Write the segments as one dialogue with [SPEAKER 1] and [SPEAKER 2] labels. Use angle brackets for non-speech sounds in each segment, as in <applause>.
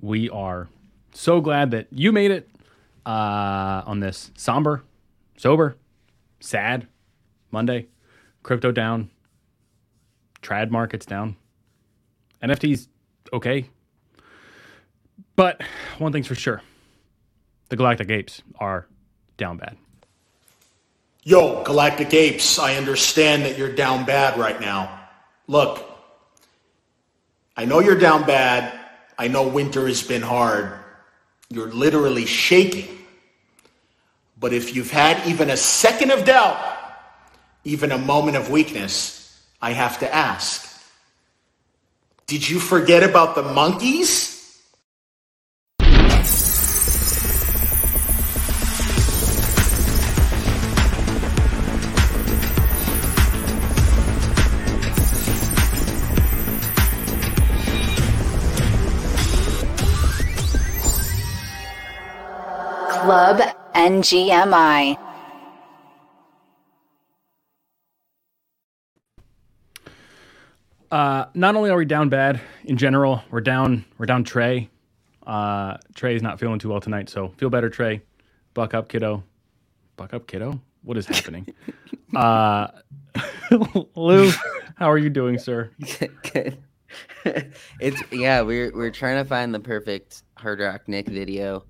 [SPEAKER 1] We are so glad that you made it uh, on this somber, sober, sad Monday. Crypto down, trad markets down, NFTs okay. But one thing's for sure the Galactic Apes are down bad.
[SPEAKER 2] Yo, Galactic Apes, I understand that you're down bad right now. Look, I know you're down bad. I know winter has been hard. You're literally shaking. But if you've had even a second of doubt, even a moment of weakness, I have to ask Did you forget about the monkeys?
[SPEAKER 3] Club NGMI.
[SPEAKER 1] Uh, not only are we down bad in general, we're down. We're down Trey. Uh, Trey is not feeling too well tonight, so feel better, Trey. Buck up, kiddo. Buck up, kiddo. What is happening? <laughs> uh, <laughs> Lou, how are you doing, sir?
[SPEAKER 4] Good. <laughs> it's yeah, we're we're trying to find the perfect Hard Rock Nick video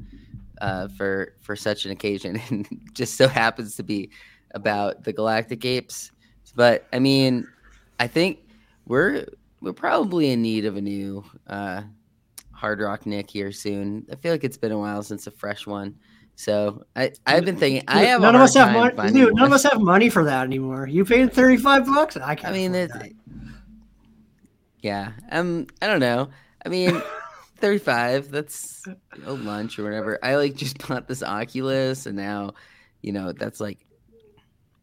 [SPEAKER 4] uh, for for such an occasion, <laughs> and just so happens to be about the Galactic Apes. But I mean, I think we're we're probably in need of a new uh, Hard Rock Nick here soon. I feel like it's been a while since a fresh one. So I I've been thinking I have
[SPEAKER 5] none
[SPEAKER 4] of
[SPEAKER 5] us have money. Dude, none of us have money for that anymore. You paid thirty five bucks. I can't.
[SPEAKER 4] I
[SPEAKER 5] mean,
[SPEAKER 4] yeah. Um, I don't know. I mean, <laughs> thirty-five. That's you know, lunch or whatever. I like just <laughs> bought this Oculus, and now, you know, that's like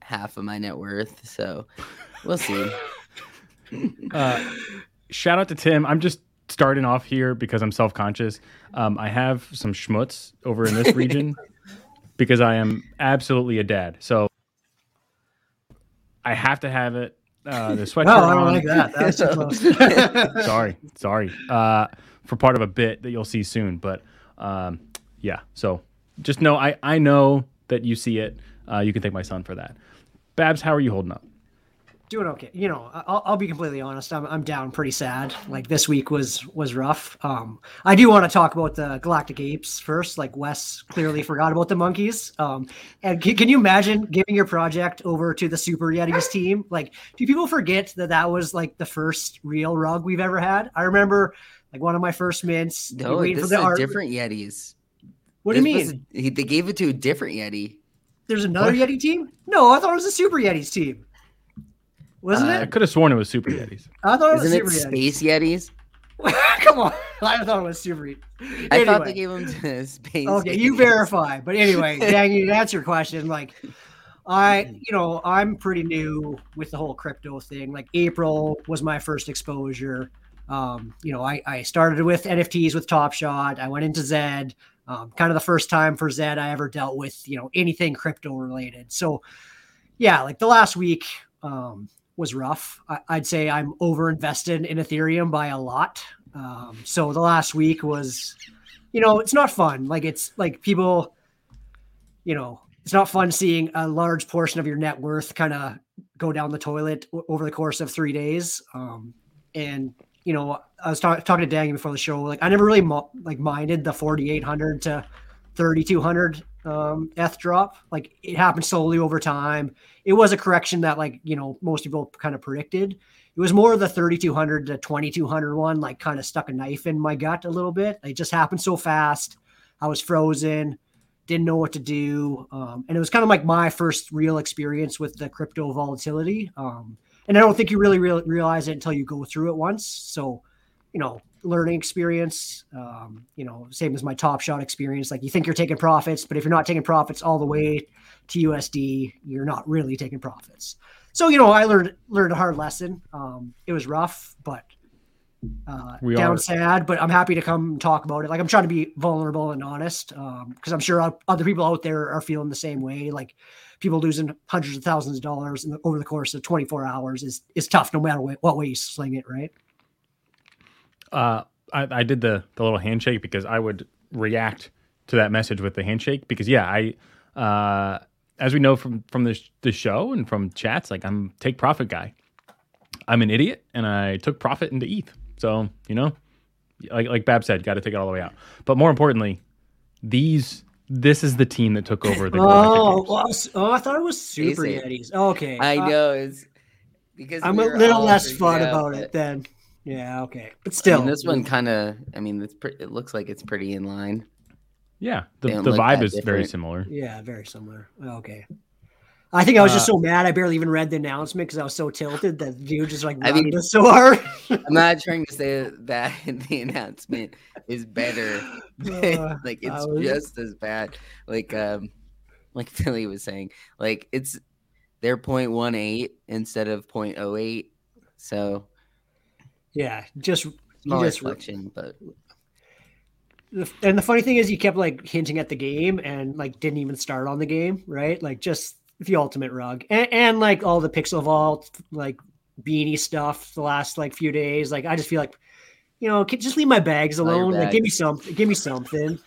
[SPEAKER 4] half of my net worth. So we'll see. <laughs>
[SPEAKER 1] Uh, shout out to Tim. I'm just starting off here because I'm self conscious. Um, I have some schmutz over in this region <laughs> because I am absolutely a dad. So I have to have it. Uh, the sweatshirt
[SPEAKER 5] No, I don't
[SPEAKER 1] on.
[SPEAKER 5] like that. That's too close.
[SPEAKER 1] sorry, sorry. Uh, for part of a bit that you'll see soon, but um, yeah. So just know I I know that you see it. Uh, you can thank my son for that. Babs, how are you holding up?
[SPEAKER 5] Doing okay. You know, I'll, I'll be completely honest. I'm, I'm down pretty sad. Like this week was was rough. Um, I do want to talk about the Galactic Apes first. Like Wes clearly <laughs> forgot about the monkeys. Um, and can, can you imagine giving your project over to the Super Yetis team? Like, do people forget that that was like the first real rug we've ever had? I remember like one of my first mints.
[SPEAKER 4] No, this
[SPEAKER 5] for
[SPEAKER 4] is a
[SPEAKER 5] art.
[SPEAKER 4] different Yetis.
[SPEAKER 5] What do you mean?
[SPEAKER 4] was- he- they gave it to a different Yeti.
[SPEAKER 5] There's another Yeti team? No, I thought it was a Super Yetis team. Wasn't
[SPEAKER 4] Uh,
[SPEAKER 1] I could have sworn it was Super Yetis.
[SPEAKER 5] I thought it was
[SPEAKER 4] Isn't it
[SPEAKER 5] Super Yetis.
[SPEAKER 4] Space Yetis? <laughs>
[SPEAKER 5] Come on. I thought it was Super Yetis.
[SPEAKER 4] I thought they gave them to <laughs> Space.
[SPEAKER 5] Okay, you verify. But anyway, <laughs> dang, you answer your question. Like, I, you know, I'm pretty new with the whole crypto thing. Like, April was my first exposure. Um, you know, I, I started with NFTs with Top Shot. I went into Zed. Um, kind of the first time for Zed I ever dealt with, you know, anything crypto related. So, yeah, like the last week um, was rough. I, I'd say I'm over invested in Ethereum by a lot. Um, so the last week was you know, it's not fun. Like it's like people, you know, it's not fun seeing a large portion of your net worth kind of go down the toilet over the course of three days. Um, and you know, I was talk- talking to Danny before the show. Like I never really mo- like minded the 4,800 to 3,200 um, Eth drop. Like it happened slowly over time. It was a correction that like you know most people kind of predicted. It was more the 3,200 to 2,200 one, like kind of stuck a knife in my gut a little bit. It just happened so fast. I was frozen, didn't know what to do. Um, and it was kind of like my first real experience with the crypto volatility. Um, and I don't think you really, realize it until you go through it once. So, you know, learning experience, um, you know, same as my top shot experience. Like you think you're taking profits, but if you're not taking profits all the way to USD, you're not really taking profits. So, you know, I learned learned a hard lesson. Um, it was rough, but uh,
[SPEAKER 1] We
[SPEAKER 5] down
[SPEAKER 1] are-
[SPEAKER 5] sad, but I'm happy to come talk about it. Like I'm trying to be vulnerable and honest because I'm sure other people out there are feeling the same way. Like people losing hundreds of thousands of dollars in the, over the course of 24 hours is is tough, no matter what, what way you sling it. Right?
[SPEAKER 1] Uh, I, I did the the little handshake because I would react to that message with the handshake because yeah, I uh, as we know from from the the show and from chats, like I'm take profit guy. I'm an idiot and I took profit into ETH. So you know, like like Bab said, got to take it all the way out. But more importantly, these this is the team that took over the.
[SPEAKER 5] Oh, well, oh, I thought it was Super
[SPEAKER 4] Is it?
[SPEAKER 5] Yetis. Okay,
[SPEAKER 4] I
[SPEAKER 5] Uh,
[SPEAKER 4] know it's because
[SPEAKER 5] I'm
[SPEAKER 4] we
[SPEAKER 5] a little less fun
[SPEAKER 4] out,
[SPEAKER 5] about
[SPEAKER 4] but-
[SPEAKER 5] it then. Yeah, okay, but
[SPEAKER 4] I
[SPEAKER 5] still,
[SPEAKER 4] mean, this one kind of. I mean, it's pre- it looks like it's pretty in line.
[SPEAKER 1] Yeah, the, the
[SPEAKER 4] look
[SPEAKER 1] vibe
[SPEAKER 4] that
[SPEAKER 1] is very similar.
[SPEAKER 5] Yeah, very similar. Okay. I think I was just
[SPEAKER 1] Uh,
[SPEAKER 5] so mad I barely even read the announcement because I was so tilted that dude just like
[SPEAKER 4] I mean,
[SPEAKER 5] us so hard.
[SPEAKER 4] I'm not trying to say that <laughs> the announcement is better. <laughs>
[SPEAKER 5] Uh,
[SPEAKER 4] like it's
[SPEAKER 5] was-
[SPEAKER 4] just as bad. Like um, like Philly was saying, like it's they're 0.18 instead of 0.08. So
[SPEAKER 5] yeah, just
[SPEAKER 4] small
[SPEAKER 5] just
[SPEAKER 4] reflection, but
[SPEAKER 5] and the funny thing is, you kept like hinting at the game and like didn't even start on the game, right? Like just the ultimate rug and, and like all the Pixel Vault like beanie stuff the last like few days. Like I just feel like, you know, can- just leave my bags
[SPEAKER 4] All your
[SPEAKER 5] alone. Like give me
[SPEAKER 4] bags.
[SPEAKER 5] something. Give me something.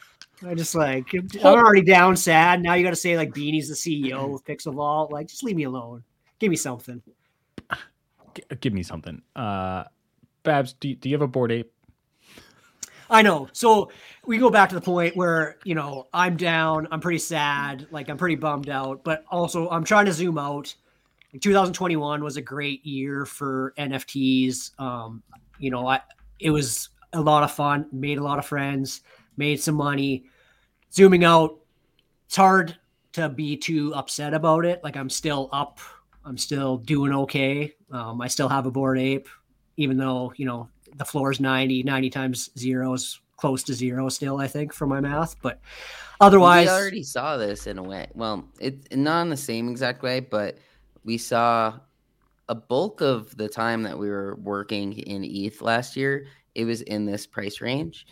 [SPEAKER 5] I just like I'm already down sad. Now you got to say like Beanie's the CEO of Pixel Vault. Like just leave me alone. Give me something.
[SPEAKER 1] G- give me something. Uh, Babs, do you, do you have a Bored Ape?
[SPEAKER 5] I know. So we go back to the point where, you know, I'm down, I'm pretty sad, like I'm pretty bummed out, but also I'm trying to zoom out. Like 2021 was a great year for NFTs. Um, you know, I it was a lot of fun, made a lot of friends, made some money. Zooming out, it's hard to be too upset about it. Like I'm still up, I'm still doing okay. Um, I still have a Bored Ape, even though, you know, the floor is 90 90 times zero is close to zero still i think for my math but otherwise
[SPEAKER 4] we already saw this in a way. Well, it not in the same exact way, but we saw a bulk of the time that we were working in ETH last year. It was in this price range,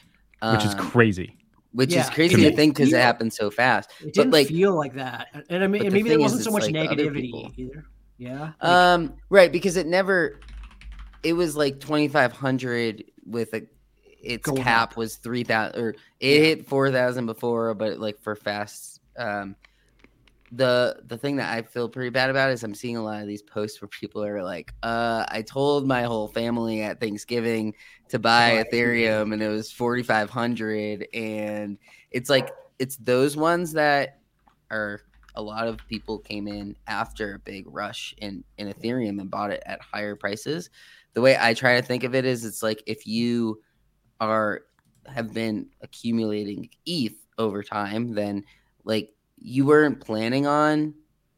[SPEAKER 1] Which is
[SPEAKER 4] um,
[SPEAKER 1] crazy.
[SPEAKER 4] which
[SPEAKER 5] Yeah.
[SPEAKER 4] is crazy
[SPEAKER 1] To
[SPEAKER 4] to think because it happened so fast.
[SPEAKER 5] it didn't
[SPEAKER 4] like,
[SPEAKER 5] feel like that and i mean
[SPEAKER 4] but
[SPEAKER 5] and
[SPEAKER 4] the
[SPEAKER 5] maybe there wasn't so much
[SPEAKER 4] like
[SPEAKER 5] negativity either yeah Like,
[SPEAKER 4] um, right, because it never, it was like twenty five hundred with a, its
[SPEAKER 5] Going
[SPEAKER 4] cap
[SPEAKER 5] up.
[SPEAKER 4] was three thousand or it hit four thousand before, but like for fast, um, the the thing that I feel pretty bad about is I'm seeing a lot of these posts where people are like, uh, I told my whole family at Thanksgiving to buy. Ethereum and it was 4500 and it's like it's those ones that are a lot of people came in after a big rush in in Ethereum and bought it at higher prices. The way I try to think of it is it's like if you are have been accumulating ETH over time, then like you weren't planning on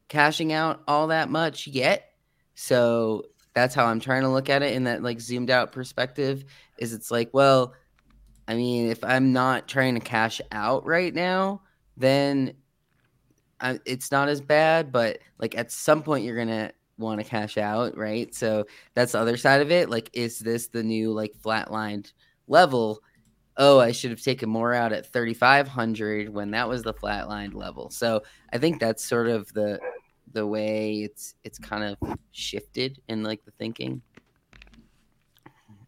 [SPEAKER 4] cashing out all that much yet. So that's how I'm trying to look at it in that like zoomed out perspective is it's like, well, I mean, if I'm not trying to cash out right now, then I, it's not as bad, but like at some point you're going to want to cash out, right? So that's the other side of it. Like, is this the new like flatlined level? Oh, I should have taken more out at 3,500 when that was the flatlined level. So I think that's sort of the the way it's it's kind of shifted in like the thinking.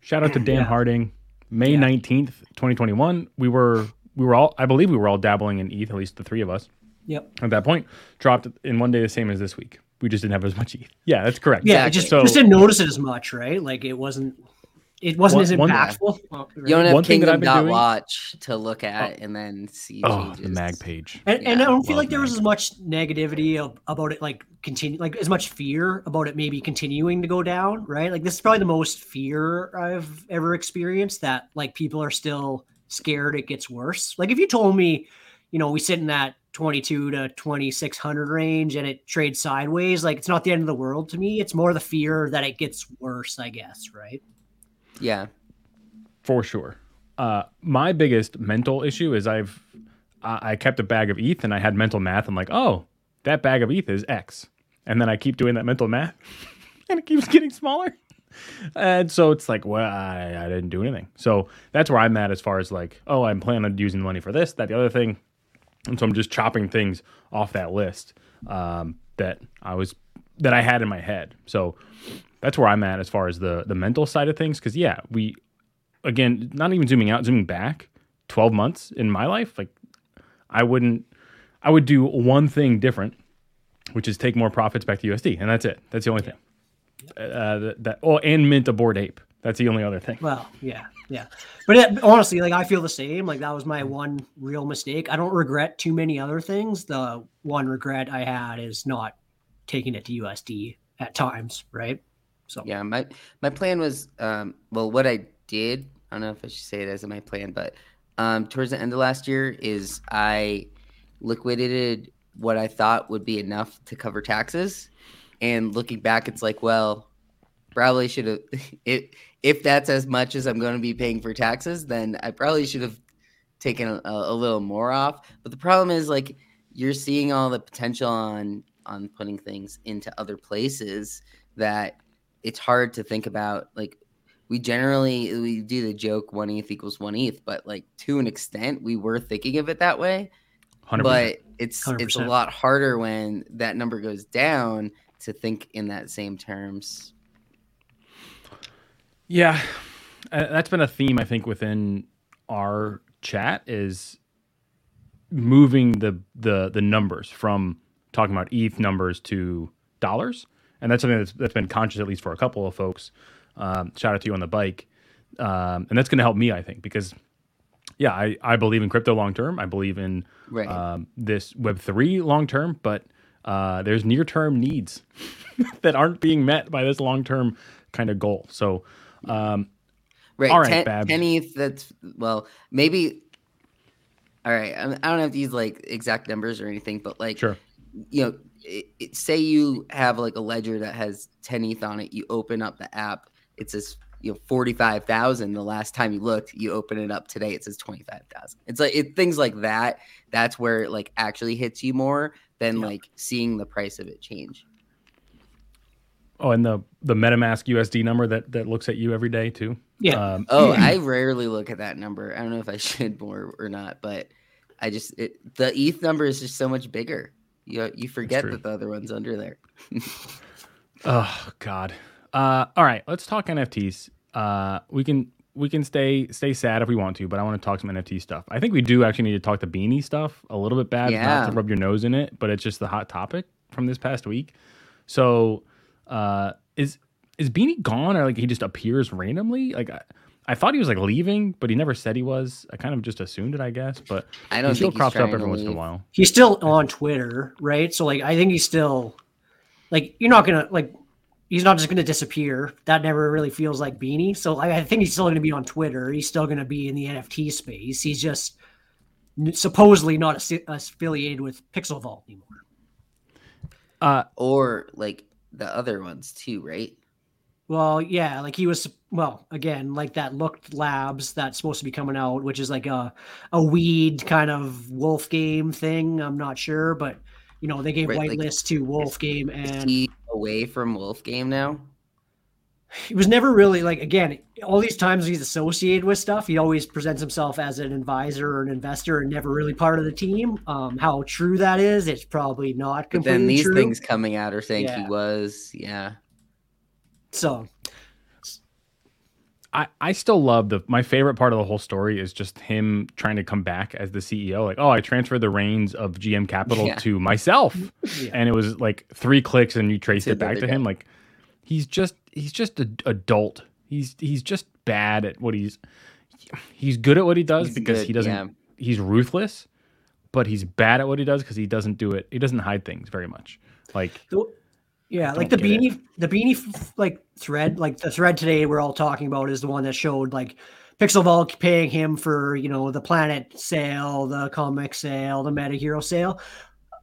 [SPEAKER 1] Shout out to Dan
[SPEAKER 5] Yeah.
[SPEAKER 1] Harding. May
[SPEAKER 5] Yeah.
[SPEAKER 1] nineteenth, twenty twenty one. We were we were all I believe we were all dabbling in ETH, at least the three of us
[SPEAKER 5] yep
[SPEAKER 1] at that point. Dropped in one day the same as this week. We just didn't have as much ETH. Yeah, that's correct.
[SPEAKER 5] yeah I just,
[SPEAKER 1] So-
[SPEAKER 5] just didn't notice it as much right like it wasn't it wasn't
[SPEAKER 1] One-
[SPEAKER 5] as
[SPEAKER 1] one-
[SPEAKER 5] impactful Uh,
[SPEAKER 4] You don't have
[SPEAKER 1] One thing that I've
[SPEAKER 4] Kingdom
[SPEAKER 1] been
[SPEAKER 4] dot
[SPEAKER 1] doing-
[SPEAKER 4] watch to look at and then see
[SPEAKER 1] Oh,
[SPEAKER 4] changes.
[SPEAKER 1] the mag page.
[SPEAKER 5] And, and I don't feel
[SPEAKER 1] love
[SPEAKER 5] like there was as much negativity of, about it, like continue, like as much fear about it maybe continuing to go down, right? Like this is probably the most fear I've ever experienced. That like people are still scared it gets worse. Like if you told me, you know, we sit in that twenty two to twenty six hundred range and it trades sideways, like it's not the end of the world to me. It's more the fear that it gets worse, I guess, right?
[SPEAKER 4] Yeah.
[SPEAKER 1] for sure. Uh, my biggest mental issue is I've I I kept a bag of ETH and I had mental math. I'm like, oh, that bag of ETH is X, and then I keep doing that mental math, <laughs> and it keeps getting smaller. And so it's like, well, I, I didn't do anything. So that's where I'm at as far as like, oh, I'm planning on using money for this, that, the other thing. And so I'm just chopping things off that list um, that I was that I had in my head. So that's where I'm at as far as the the mental side of things. Because yeah, we again, not even zooming out, zooming back, twelve months in my life, like I wouldn't. I would do one thing different, which is take more profits back to USD, and that's it. That's the only thing. Uh, that, that oh, and mint a Bored Ape. That's the only other thing.
[SPEAKER 5] Well, yeah, yeah. But it, honestly, like I feel the same. Like that was my one real mistake. I don't regret too many other things. The one regret I had is not taking it to USD at times, right? So
[SPEAKER 4] Yeah, my my plan was um well what I did, I don't know if I should say it as my plan, but um towards the end of last year is I liquidated what I thought would be enough to cover taxes. And looking back, it's like, well, probably should have <laughs> if if that's as much as I'm going to be paying for taxes, then I probably should have taken a, a little more off. But the problem is like you're seeing all the potential on on putting things into other places that it's hard to think about like we generally we do the joke one ETH equals one ETH, but like to an extent we were thinking of it that way.
[SPEAKER 1] 100%.
[SPEAKER 4] But it's it's a lot harder when that number goes down to think in that same terms.
[SPEAKER 1] Yeah, uh, that's been a theme I think within our chat is moving the the the numbers from talking about ETH numbers to dollars, and that's something that's, that's been conscious at least for a couple of folks. Um, shout out to you on the bike, um, and that's going to help me I think because yeah, I I believe in crypto long term. I believe in
[SPEAKER 4] Right.
[SPEAKER 1] um, this Web three long term, but uh, there's near term needs <laughs> that aren't being met by this long term kind of goal. So. Um,
[SPEAKER 4] Right.
[SPEAKER 1] All right,
[SPEAKER 4] 10,
[SPEAKER 1] Babs.
[SPEAKER 4] 10 ETH, that's, well, maybe. All right. I, I don't have to use like exact numbers or anything, but like,
[SPEAKER 1] Sure.
[SPEAKER 4] you know, it, it, say you have like a ledger that has 10 ETH on it, you open up the app, it says, you know, 45,000 the last time you looked, you open it up today, it says 25,000. It's like, it, things like that. That's where it like actually hits you more than
[SPEAKER 5] Yeah.
[SPEAKER 4] like seeing the price of it change.
[SPEAKER 1] Oh, and the the MetaMask USD number that that looks at you every day too.
[SPEAKER 5] Yeah.
[SPEAKER 1] Um,
[SPEAKER 4] Oh, I rarely look at that number. I don't know if I <laughs> should more or not, but I just it, the ETH number is just so much bigger. You you forget that the other one's under there. <laughs>
[SPEAKER 1] oh God. Uh, all right, let's talk NFTs. Uh, we can we can stay stay sad if we want to, but I want to talk some NFT stuff. I think we do actually need to talk the beanie stuff a little bit bad, not to rub your nose in it, but it's just the hot topic from this past week. So, uh, is is Beanie gone or like he just appears randomly? Like I, I thought he was like leaving, but he never said he was. I kind of just assumed it, I guess. But
[SPEAKER 4] I don't
[SPEAKER 1] he still
[SPEAKER 4] think he's
[SPEAKER 1] crops up
[SPEAKER 4] trying
[SPEAKER 1] every
[SPEAKER 4] to
[SPEAKER 1] once in a
[SPEAKER 4] leave.
[SPEAKER 1] while.
[SPEAKER 5] he's still on Twitter, right? So like I think he's still like you're not gonna like he's not just gonna disappear. That never really feels like Beanie. So like I think he's still gonna be on Twitter. He's still gonna be in the NFT space. He's just supposedly not assi- affiliated with Pixel Vault anymore.
[SPEAKER 1] Uh,
[SPEAKER 4] Or like the other ones too, right?
[SPEAKER 5] Well, yeah, like he was well, again, like that looked labs that's supposed to be coming out, which is like a a weed kind of wolf game thing. I'm not sure, but you know, they gave
[SPEAKER 4] Right, like-
[SPEAKER 5] to Wolf Game and
[SPEAKER 4] away from Wolf Game now?
[SPEAKER 5] He was never really like again all these times he's associated with stuff he always presents himself as an advisor or an investor and never really part of the team um how true that is it's probably not
[SPEAKER 4] But
[SPEAKER 5] completely
[SPEAKER 4] then these
[SPEAKER 5] true
[SPEAKER 4] things coming out are saying
[SPEAKER 5] Yeah.
[SPEAKER 4] he was, yeah.
[SPEAKER 5] so
[SPEAKER 1] I, I still love the my favorite part of the whole story is just him trying to come back as the CEO. Like, oh, I transferred the reins of GM Capital
[SPEAKER 4] Yeah.
[SPEAKER 1] to myself,
[SPEAKER 5] Yeah.
[SPEAKER 1] and it was like three clicks, and you traced
[SPEAKER 4] To
[SPEAKER 1] it back to
[SPEAKER 4] guy.
[SPEAKER 1] him. Like, he's just he's just an adult. He's he's just bad at what he's he's good at what he does
[SPEAKER 4] He's
[SPEAKER 1] because
[SPEAKER 4] good,
[SPEAKER 1] he doesn't.
[SPEAKER 4] yeah.
[SPEAKER 1] He's ruthless, but he's bad at what he does because he doesn't do it. He doesn't hide things very much. Like,
[SPEAKER 5] the- yeah like the
[SPEAKER 1] Don't it.
[SPEAKER 5] beanie the beanie f- like thread like the thread today we're all talking about is the one that showed like pixel vault paying him for you know the planet sale the comic sale the meta hero sale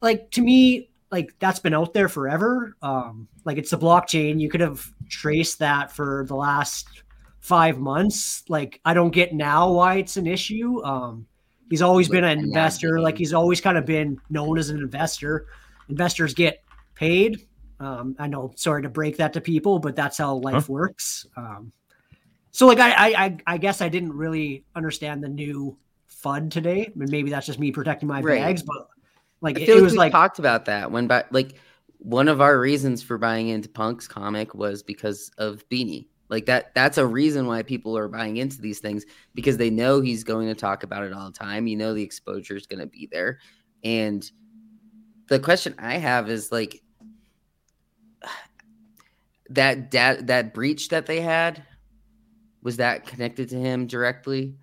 [SPEAKER 5] like to me like that's been out there forever. Um like it's the blockchain. You could have traced that for the last five months. Like i don't get now why it's an issue. Um he's always been an investor. like he's always kind of been known as an investor. Investors get paid. Um i know sorry to break that to people but that's how life works. Um so like I, I i i guess i didn't really understand the new fud today. And maybe that's just me protecting my
[SPEAKER 4] Right.
[SPEAKER 5] bags but like
[SPEAKER 4] I
[SPEAKER 5] it,
[SPEAKER 4] feel
[SPEAKER 5] it
[SPEAKER 4] like
[SPEAKER 5] was
[SPEAKER 4] we
[SPEAKER 5] like
[SPEAKER 4] talked about that when, but like one of our reasons for buying into Punk's comic was because of Beanie. Like that that's a reason why people are buying into these things because they know he's going to talk about it all the time. You know the exposure is going to be there. And the question I have is like <sighs> that that that breach that they had was that connected to him directly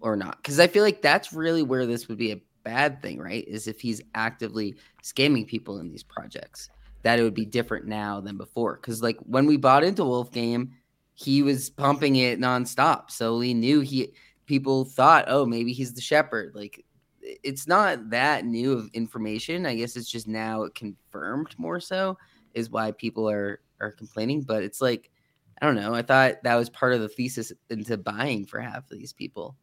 [SPEAKER 4] or not? Cuz I feel like that's really where this would be a bad thing, right? Is if he's actively scamming people in these projects. That it would be different now than before. Cuz like when we bought into Wolf Game, he was pumping it nonstop. So we knew he people thought, oh, maybe he's the shepherd. Like it's not that new of information. I guess it's just now confirmed more so is why people are are complaining. But it's like I don't know. I thought that was part of the thesis into buying for half of these people.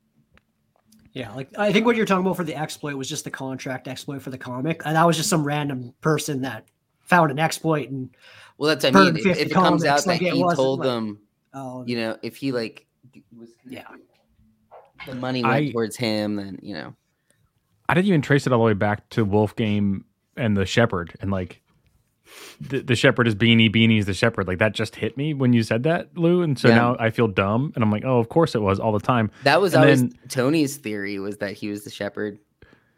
[SPEAKER 5] Yeah, like I think what you're talking about for the exploit was just the contract exploit for the comic. And that was just some random person that found an exploit and
[SPEAKER 4] well, that's I mean, if, if it comes out
[SPEAKER 5] like
[SPEAKER 4] that he told like, them
[SPEAKER 5] Oh,
[SPEAKER 4] you know, if he like was
[SPEAKER 5] yeah,
[SPEAKER 4] the money went I, towards him, then you know.
[SPEAKER 1] I didn't even trace it all the way back to Wolf Game and the Shepherd, and like the, the Shepherd is Beanie, Beanie's the Shepherd. Like that just hit me when you said that, Lou, and so yeah. now I feel dumb, and I'm like, oh, of course it was all the time.
[SPEAKER 4] That was
[SPEAKER 1] and
[SPEAKER 4] always then, Tony's theory was that he was the Shepherd,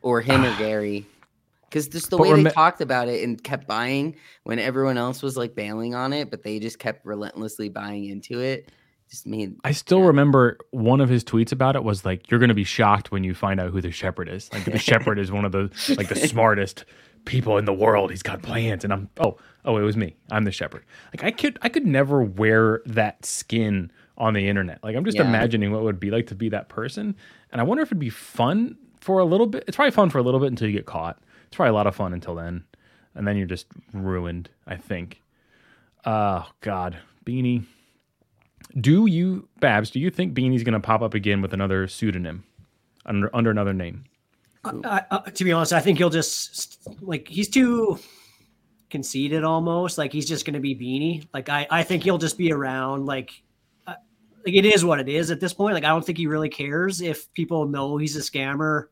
[SPEAKER 4] or him or <sighs> Gary. Because just the way they talked about it and kept buying when everyone else was like bailing on it, but they just kept relentlessly buying into it. Just made.
[SPEAKER 1] I still yeah. remember one of his tweets about it was like, "You're going to be shocked when you find out who the shepherd is. Like the <laughs> shepherd is one of the like the smartest people in the world. He's got plans." And I'm, oh, oh, it was me. I'm the shepherd. Like I could, I could never wear that skin on the internet. Like I'm just yeah. imagining what it would be like to be that person, and I wonder if it'd be fun for a little bit. It's probably fun for a little bit until you get caught it's probably a lot of fun until then, and then you're just ruined. I think. Oh God, Beanie. Do you, Babs? Do you think Beanie's going to pop up again with another pseudonym under under another name?
[SPEAKER 5] Uh, to be honest, I think he'll just like he's too conceited almost. Like he's just going to be Beanie. Like I, I think he'll just be around. Like, uh, like it is what it is at this point. Like I don't think he really cares if people know he's a scammer.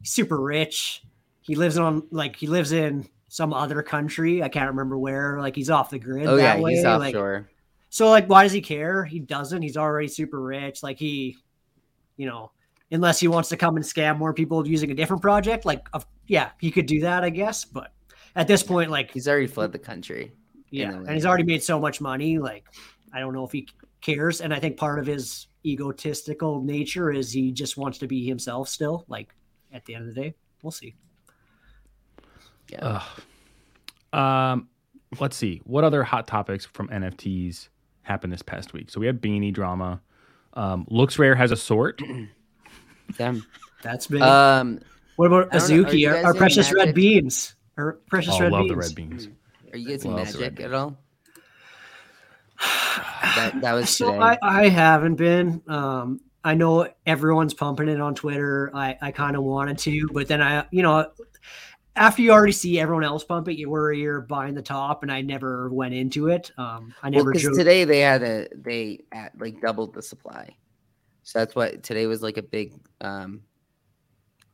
[SPEAKER 5] He's super rich he lives on like he lives in some other country. I can't remember where. Like he's off the grid.
[SPEAKER 4] Oh yeah,
[SPEAKER 5] way.
[SPEAKER 4] he's
[SPEAKER 5] like,
[SPEAKER 4] offshore.
[SPEAKER 5] So like, why does he care? He doesn't. He's already super rich. Like he, you know, unless he wants to come and scam more people using a different project. Like, uh, yeah, he could do that, I guess. But at this point, like
[SPEAKER 4] he's already fled the country.
[SPEAKER 5] Yeah, and he's already made so much money. Like, I don't know if he cares. And I think part of his egotistical nature is he just wants to be himself still. Like, at the end of the day, we'll see.
[SPEAKER 1] Yeah. Um, let's see. What other hot topics from NFTs happened this past week? So we had beanie drama. Um, LooksRare has a sort.
[SPEAKER 4] Damn.
[SPEAKER 5] That's big.
[SPEAKER 4] Um,
[SPEAKER 5] what about Azuki? Our, our precious magic? red beans. Our precious
[SPEAKER 1] oh,
[SPEAKER 5] red
[SPEAKER 1] love
[SPEAKER 5] beans.
[SPEAKER 1] the red beans.
[SPEAKER 4] Are you getting magic at all? that, that was
[SPEAKER 5] so I, I haven't been. Um, I know everyone's pumping it on Twitter. I, I kind of wanted to, but then I, you know, after you already see everyone else pump it, you worry you're buying the top, and I never went into it. Um, I never
[SPEAKER 4] because well, today they had a they at, like doubled the supply, so that's what today was like a big um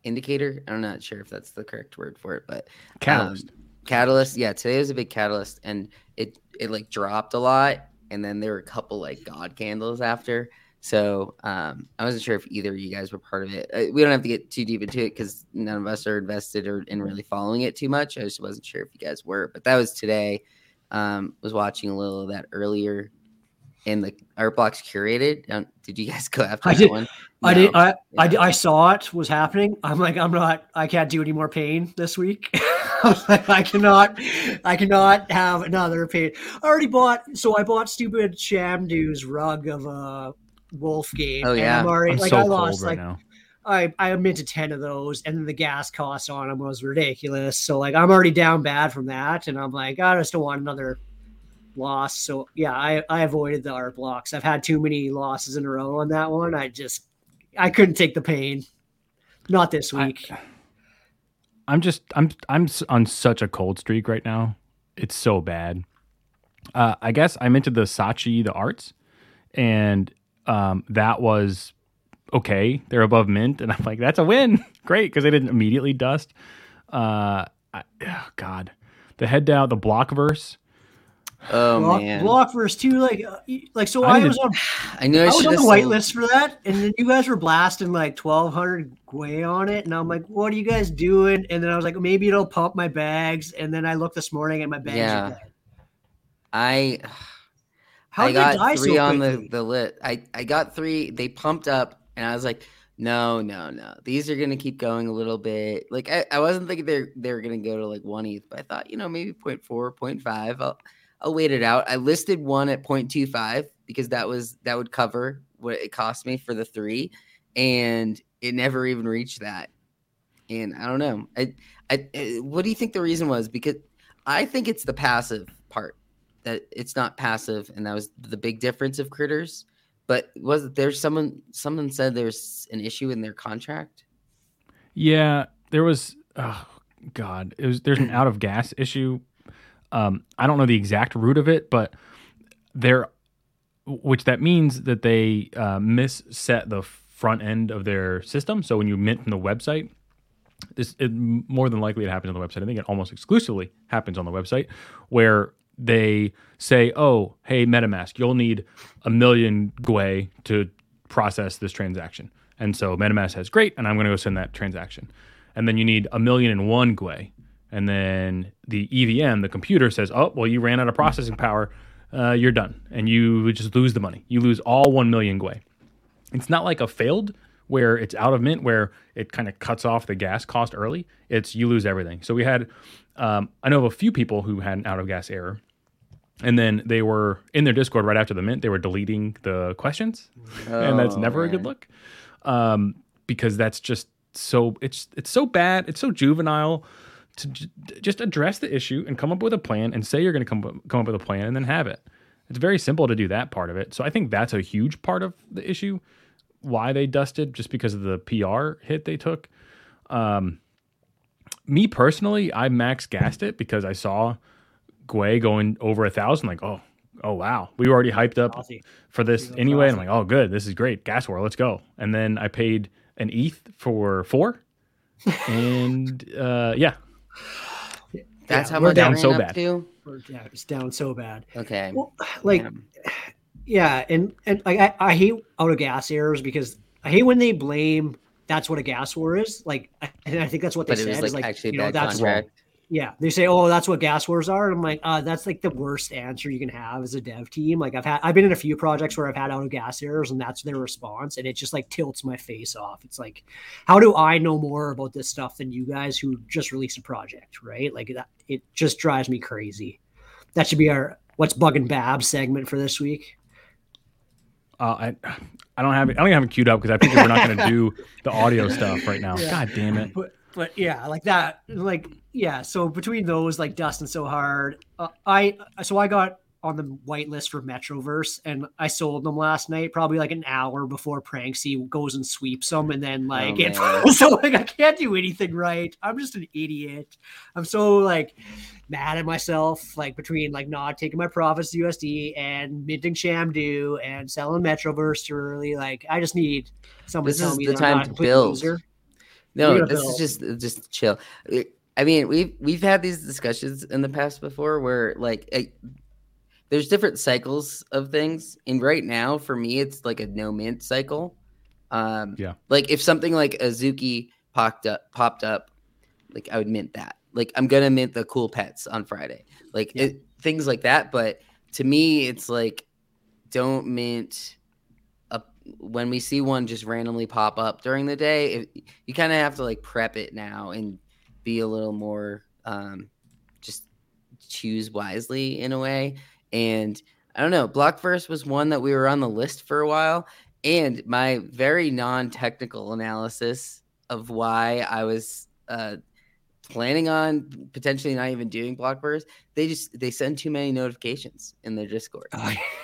[SPEAKER 4] indicator. I'm not sure if that's the correct word for it, but
[SPEAKER 1] catalyst. Um,
[SPEAKER 4] catalyst, yeah. Today was a big catalyst, and it it like dropped a lot, and then there were a couple like god candles after. So um, I wasn't sure if either of you guys were part of it. Uh, we don't have to get too deep into it because none of us are invested or in really following it too much. I just wasn't sure if you guys were, but that was today. Um, was watching a little of that earlier, and the art blocks curated. Um, did you guys go after
[SPEAKER 5] I
[SPEAKER 4] that
[SPEAKER 5] did,
[SPEAKER 4] one?
[SPEAKER 5] I did. I, yeah. I I saw it was happening. I'm like, I'm not. I can't do any more pain this week. <laughs> I like, I cannot. I cannot have another pain. I already bought. So I bought stupid Shamdu's rug of a wolf game.
[SPEAKER 4] Oh yeah,
[SPEAKER 5] I'm already
[SPEAKER 1] I'm
[SPEAKER 5] like
[SPEAKER 1] so
[SPEAKER 5] I lost
[SPEAKER 1] right
[SPEAKER 5] like
[SPEAKER 1] now.
[SPEAKER 5] I I minted ten of those, and then the gas cost on them was ridiculous. So like I'm already down bad from that, and I'm like I just don't want another loss. So yeah, I I avoided the art blocks. I've had too many losses in a row on that one. I just I couldn't take the pain. Not this week. I,
[SPEAKER 1] I'm just I'm I'm on such a cold streak right now. It's so bad. Uh, I guess I'm into the Sachi the arts, and um, that was okay. They're above mint, and I'm like, that's a win. <laughs> Great, because they didn't immediately dust. Uh, I, oh God, the head down, the Blockverse.
[SPEAKER 4] Oh
[SPEAKER 5] Block,
[SPEAKER 4] man,
[SPEAKER 5] Blockverse too, like, uh, like so.
[SPEAKER 1] I
[SPEAKER 5] I, was on, <sighs>
[SPEAKER 4] I knew I,
[SPEAKER 5] I was on the white list for that, and then you guys were blasting like twelve hundred Gwei on it, and I'm like, "What are you guys doing?" And then I was like, "Maybe it'll pump my bags." And then I looked this morning, and my bags
[SPEAKER 4] Yeah.
[SPEAKER 5] are dead.
[SPEAKER 4] I <sighs>
[SPEAKER 5] How
[SPEAKER 4] I
[SPEAKER 5] did they
[SPEAKER 4] got
[SPEAKER 5] die
[SPEAKER 4] three
[SPEAKER 5] so
[SPEAKER 4] on the the lit. I I got three. They pumped up, and I was like, no, no, no. These are gonna keep going a little bit. Like I, I wasn't thinking they're they're gonna go to like one ETH, but I thought you know maybe 0.4, 0.5. I'll I'll wait it out. I listed one at 0.25 because that was that would cover what it cost me for the three, and it never even reached that. And I don't know. I, I, I what do you think the reason was? Because I think it's the passive part that it's not passive, and that was the big difference of Critterz. But was there someone someone said there's an issue in their contract?
[SPEAKER 1] Yeah, there was. Oh God, it was. There's an out of gas issue. Um, I don't know the exact root of it, but there, which that means that they uh, misset the front end of their system. So when you mint from the website, this it, more than likely it happens on the website. I think it almost exclusively happens on the website, where they say, "Oh, hey, MetaMask, you'll need a million Gwei to process this transaction." And so MetaMask says, "Great," and I'm going to go send that transaction. And then you need a million and one Gwei, and then the EVM, the computer says, "Oh, well, you ran out of processing power. Uh, you're done," and you just lose the money. You lose all one million Gwei. It's not like a failed where it's out of mint where it kind of cuts off the gas cost early. It's you lose everything. So we had, um, I know of a few people who had an out of gas error, and then they were in their Discord right after the mint. They were deleting the questions, and that's
[SPEAKER 4] Oh,
[SPEAKER 1] never a good look, um, because that's just so it's it's so bad. It's so juvenile. To j- just address the issue and come up with a plan and say you're going to come up- come up with a plan and then have it. It's very simple to do that part of it. So I think that's a huge part of the issue why they dusted just because of the PR hit they took. Um, me personally, I max gassed it because I saw Gwei going over a thousand. Like, oh, oh wow, we were already hyped up for this anyway. And I'm like, oh, good, this is great, gas war, let's go. And then I paid an ETH for four, <laughs> and uh, yeah,
[SPEAKER 4] That's
[SPEAKER 5] Yeah,
[SPEAKER 4] how
[SPEAKER 5] we're
[SPEAKER 4] much
[SPEAKER 1] down
[SPEAKER 4] it ran
[SPEAKER 1] so
[SPEAKER 4] up
[SPEAKER 1] bad.
[SPEAKER 4] to?
[SPEAKER 5] Or, Yeah, it's down so bad.
[SPEAKER 4] Okay.
[SPEAKER 5] Well, like,
[SPEAKER 4] Damn.
[SPEAKER 5] yeah, and and like I, I hate out of gas errors because I hate when they blame that's what a gas war is. Like, and I think that's what they
[SPEAKER 4] but it
[SPEAKER 5] said.
[SPEAKER 4] was
[SPEAKER 5] is
[SPEAKER 4] like,
[SPEAKER 5] like
[SPEAKER 4] actually
[SPEAKER 5] you know
[SPEAKER 4] bad
[SPEAKER 5] that's
[SPEAKER 4] contract.
[SPEAKER 5] Yeah. They say, oh, that's what gas wars are. And I'm like, uh, that's like the worst answer you can have as a dev team. Like I've had I've been in a few projects where I've had out of gas errors, and that's their response, and it just like tilts my face off. It's like, how do I know more about this stuff than you guys who just released a project, right? Like that, it just drives me crazy. That should be our what's bugging Bab segment for this week.
[SPEAKER 1] uh, I I don't have it. I don't even have it queued up because I think we're not going <laughs> to do the audio stuff right now.
[SPEAKER 5] Yeah.
[SPEAKER 1] God damn it.
[SPEAKER 5] but but yeah, like that, like yeah. So between those, like Dust and so hard, uh, I so I got on the whitelist for Metroverse, and I sold them last night, probably like an hour before Pranksy goes and sweeps them, and then like it, <laughs> so like I can't do anything right. I'm just an idiot. I'm so like mad at myself, like between like not taking my profits to USD and minting Shamdu and selling Metroverse too early. Like I just need someone
[SPEAKER 4] This
[SPEAKER 5] to tell
[SPEAKER 4] is
[SPEAKER 5] me
[SPEAKER 4] the
[SPEAKER 5] that
[SPEAKER 4] time
[SPEAKER 5] I'm not
[SPEAKER 4] to build.
[SPEAKER 5] loser.
[SPEAKER 4] No, this is just just chill. I mean, we've we've had these discussions in the past before, where like eh, there's different cycles of things, and right now for me, it's like a no mint cycle. Um,
[SPEAKER 1] Yeah.
[SPEAKER 4] Like if something like Azuki popped up, popped up, like I would mint that. Like I'm gonna mint the cool pets on Friday, like
[SPEAKER 5] Yeah.
[SPEAKER 4] it, things like that. But to me, it's like don't mint when we see one just randomly pop up during the day. It, you kind of have to like prep it now and be a little more um, just choose wisely in a way. And I don't know, Blockverse was one that we were on the list for a while. And my very non technical analysis of why I was uh, planning on potentially not even doing Blockverse, they just they send too many notifications in their Discord.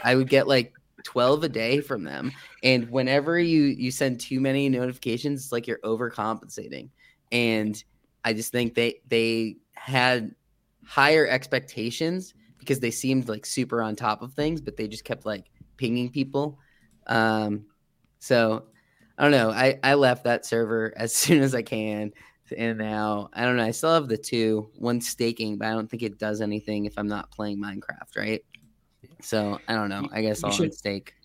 [SPEAKER 4] I would get like 12 a day from them. And whenever you you send too many notifications, it's like you're overcompensating. And I just think they they had higher expectations because they seemed like super on top of things, but they just kept like pinging people. Um, so I don't know. I, I left that server <laughs> as soon as I can. And now I don't know. I still have the two. One staking, but I don't think it does anything if I'm not playing Minecraft, right? So I don't know. I guess
[SPEAKER 5] You
[SPEAKER 4] all
[SPEAKER 5] should-.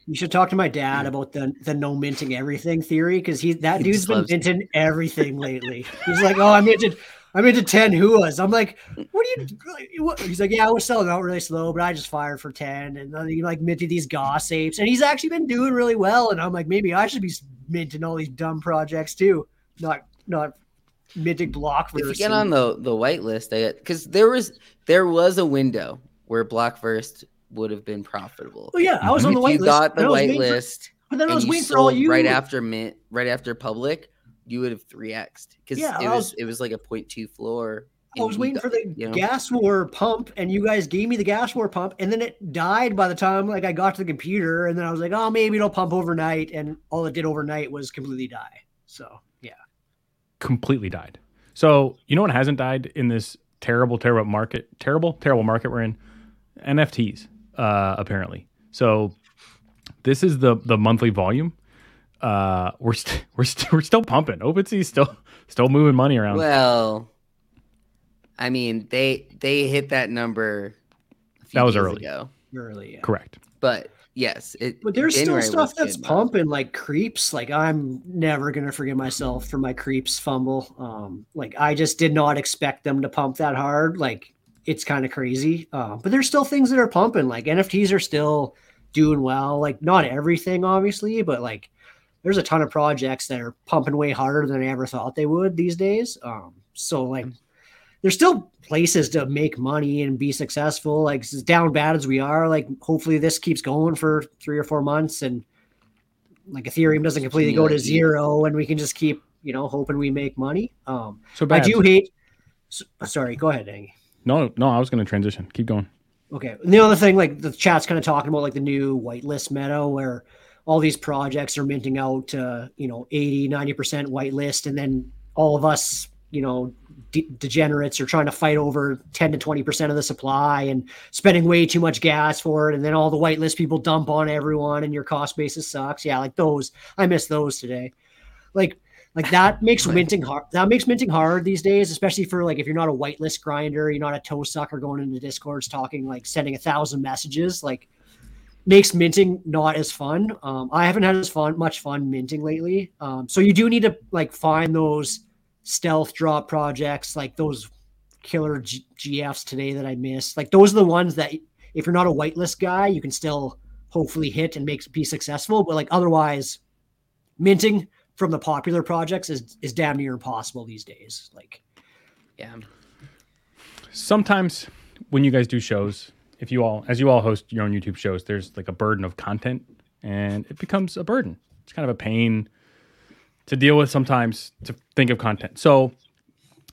[SPEAKER 5] You should talk to my dad about the the no minting everything theory because he that
[SPEAKER 4] He
[SPEAKER 5] dude's been minting <laughs> everything lately. He's like, oh, I minted, I minted ten huas. I'm like, what are you? What? He's like, yeah, I was selling out really slow, but I just fired for ten, and then he like minted these goss apes, and he's actually been doing really well. And I'm like, maybe I should be minting all these dumb projects too, not not minting block
[SPEAKER 4] If you get on the the white list, because there was there was a window where Blockverse would have been profitable.
[SPEAKER 5] Oh yeah, I was on
[SPEAKER 4] if
[SPEAKER 5] the white
[SPEAKER 4] you
[SPEAKER 5] list.
[SPEAKER 4] got the
[SPEAKER 5] was
[SPEAKER 4] white list
[SPEAKER 5] but then I was waiting for all you
[SPEAKER 4] right after mint, right after public, you would have three xed because
[SPEAKER 5] Yeah,
[SPEAKER 4] it
[SPEAKER 5] I
[SPEAKER 4] was,
[SPEAKER 5] was-
[SPEAKER 4] it was like a 0.2 floor.
[SPEAKER 5] I was waiting
[SPEAKER 4] got-
[SPEAKER 5] for the
[SPEAKER 4] you know?
[SPEAKER 5] gas war pump, and you guys gave me the gas war pump, and then it died by the time like I got to the computer, and then I was like, oh, maybe it'll pump overnight, and all it did overnight was completely die. So yeah,
[SPEAKER 1] completely died. So you know what hasn't died in this terrible, terrible market, terrible, terrible market we're in? NFTs, uh, apparently. So this is the the monthly volume. Uh, we're st- <laughs> we're st- we're still pumping. OpenSea's still still moving money around.
[SPEAKER 4] Well, I mean they they hit that number. A few
[SPEAKER 1] That was early.
[SPEAKER 4] ago.
[SPEAKER 5] early. Yeah.
[SPEAKER 1] Correct.
[SPEAKER 4] but yes, it.
[SPEAKER 5] But there's
[SPEAKER 4] January
[SPEAKER 5] still stuff that's
[SPEAKER 4] good, but-
[SPEAKER 5] pumping like Creepz. Like I'm never gonna forgive myself for my Creepz fumble. Um, like I just did not expect them to pump that hard. Like it's kind of crazy. Uh, but there's still things that are pumping. Like NFTs are still doing well. Like not everything, obviously, but like there's a ton of projects that are pumping way harder than I ever thought they would these days. Um, so like there's still places to make money and be successful. Like as down bad as we are, like hopefully this keeps going for three or four months and like Ethereum doesn't completely go to zero and we can just keep, you know, hoping we make money. Um
[SPEAKER 1] So
[SPEAKER 5] I do hate s- sorry, go ahead, Dangy.
[SPEAKER 1] No, no, I was going to transition. Keep going.
[SPEAKER 5] Okay. And the other thing, like the chat's kind of talking about like the new whitelist meta where all these projects are minting out, uh, you know, 80, 90% whitelist. And then all of us, you know, de- degenerates are trying to fight over 10 to 20% of the supply and spending way too much gas for it. And then all the whitelist people dump on everyone and your cost basis sucks. Yeah. Like those, I miss those today. Like, like that <laughs> makes minting hard. That makes minting hard these days, especially for like if you're not a whitelist grinder, you're not a toe sucker going into discords talking like sending a thousand messages. Like makes minting not as fun. Um, I haven't had as fun much fun minting lately. Um, so you do need to like find those stealth drop projects, like those killer G- GFs today that I missed. Like those are the ones that if you're not a whitelist guy, you can still hopefully hit and make be successful. But like otherwise, minting from the popular projects is is damn near impossible these days. Like
[SPEAKER 4] Yeah.
[SPEAKER 1] sometimes when you guys do shows, if you all, as you all host your own YouTube shows, there's like a burden of content and it becomes a burden. It's kind of a pain to deal with sometimes to think of content. So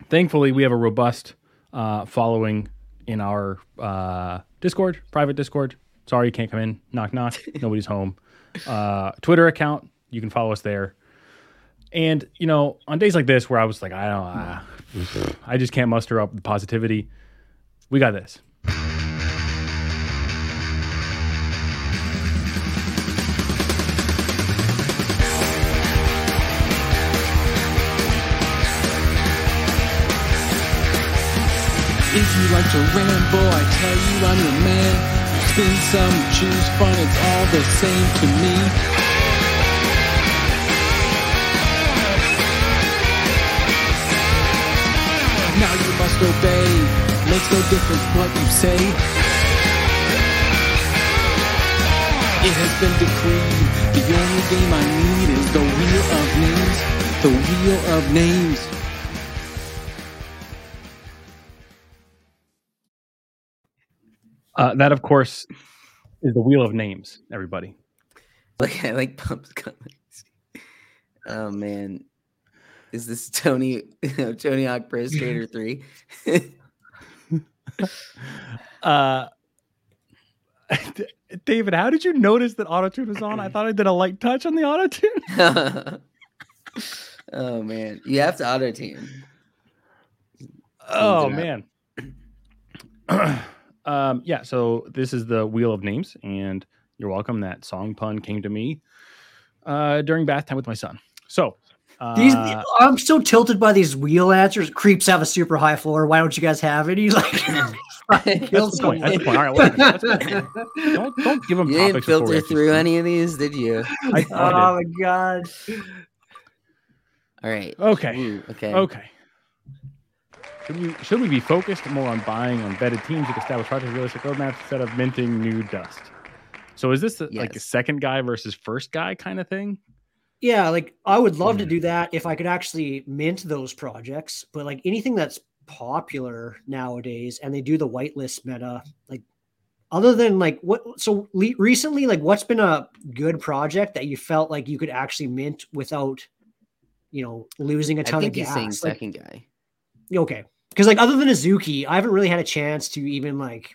[SPEAKER 1] thankfully, we have a robust uh, following in our uh, Discord, private Discord. Sorry, you can't come in. Knock, knock. <laughs> Nobody's home. Uh, Twitter account. You can follow us there. And you know, on days like this where I was like, I don't, uh, I just can't muster up the positivity. We got this.
[SPEAKER 6] If you like to ramble, I tell you I'm your man. Spin some, choose fun, it's all the same to me. Must obey, makes no difference what you say. It has been decreed, the only game I need is the wheel of names, the wheel of names.
[SPEAKER 1] Uh, that, of course, is the wheel of names. Everybody. <laughs>
[SPEAKER 4] Like I like pumps comments. Oh man, is this <laughs> Tony Tony Hawk Pro Skater three? <laughs>
[SPEAKER 1] Uh, <laughs> David, how did you notice that autotune was on? I thought I did a light touch on the autotune.
[SPEAKER 4] oh man, you have to auto tune.
[SPEAKER 1] Oh man. <clears throat> um, yeah. So this is the wheel of names, and you're welcome. That song pun came to me uh, during bath time with my son. So
[SPEAKER 5] these,
[SPEAKER 1] uh,
[SPEAKER 5] I'm so tilted by these wheel answers. Creepz have a super high floor. Why don't you guys have it? He's <laughs> like, <laughs> Kill
[SPEAKER 1] That's the point. That's the point. All right, wait, that's good. <laughs> Don't don't give them
[SPEAKER 4] You didn't
[SPEAKER 1] topics before we
[SPEAKER 4] filter through any of these, did you?
[SPEAKER 1] I thought
[SPEAKER 5] oh my god.
[SPEAKER 4] All right.
[SPEAKER 1] Okay.
[SPEAKER 4] Ooh, okay.
[SPEAKER 1] Okay. Should we should we be focused more on buying on vetted teams with established projects, realistic roadmaps instead of minting new dust? So is this a, like a second guy versus first guy kind of thing?
[SPEAKER 5] Yeah, like I would love to do mm-hmm. that if I could actually mint those projects, but like anything that's popular nowadays and they do the whitelist meta, like other than like what so le- recently like what's been a good project that you felt like you could actually mint without you know losing a ton I
[SPEAKER 4] think
[SPEAKER 5] of
[SPEAKER 4] he's saying
[SPEAKER 5] gas. Like,
[SPEAKER 4] second guy.
[SPEAKER 5] okay. Because like other than Azuki, I haven't really had a chance to even like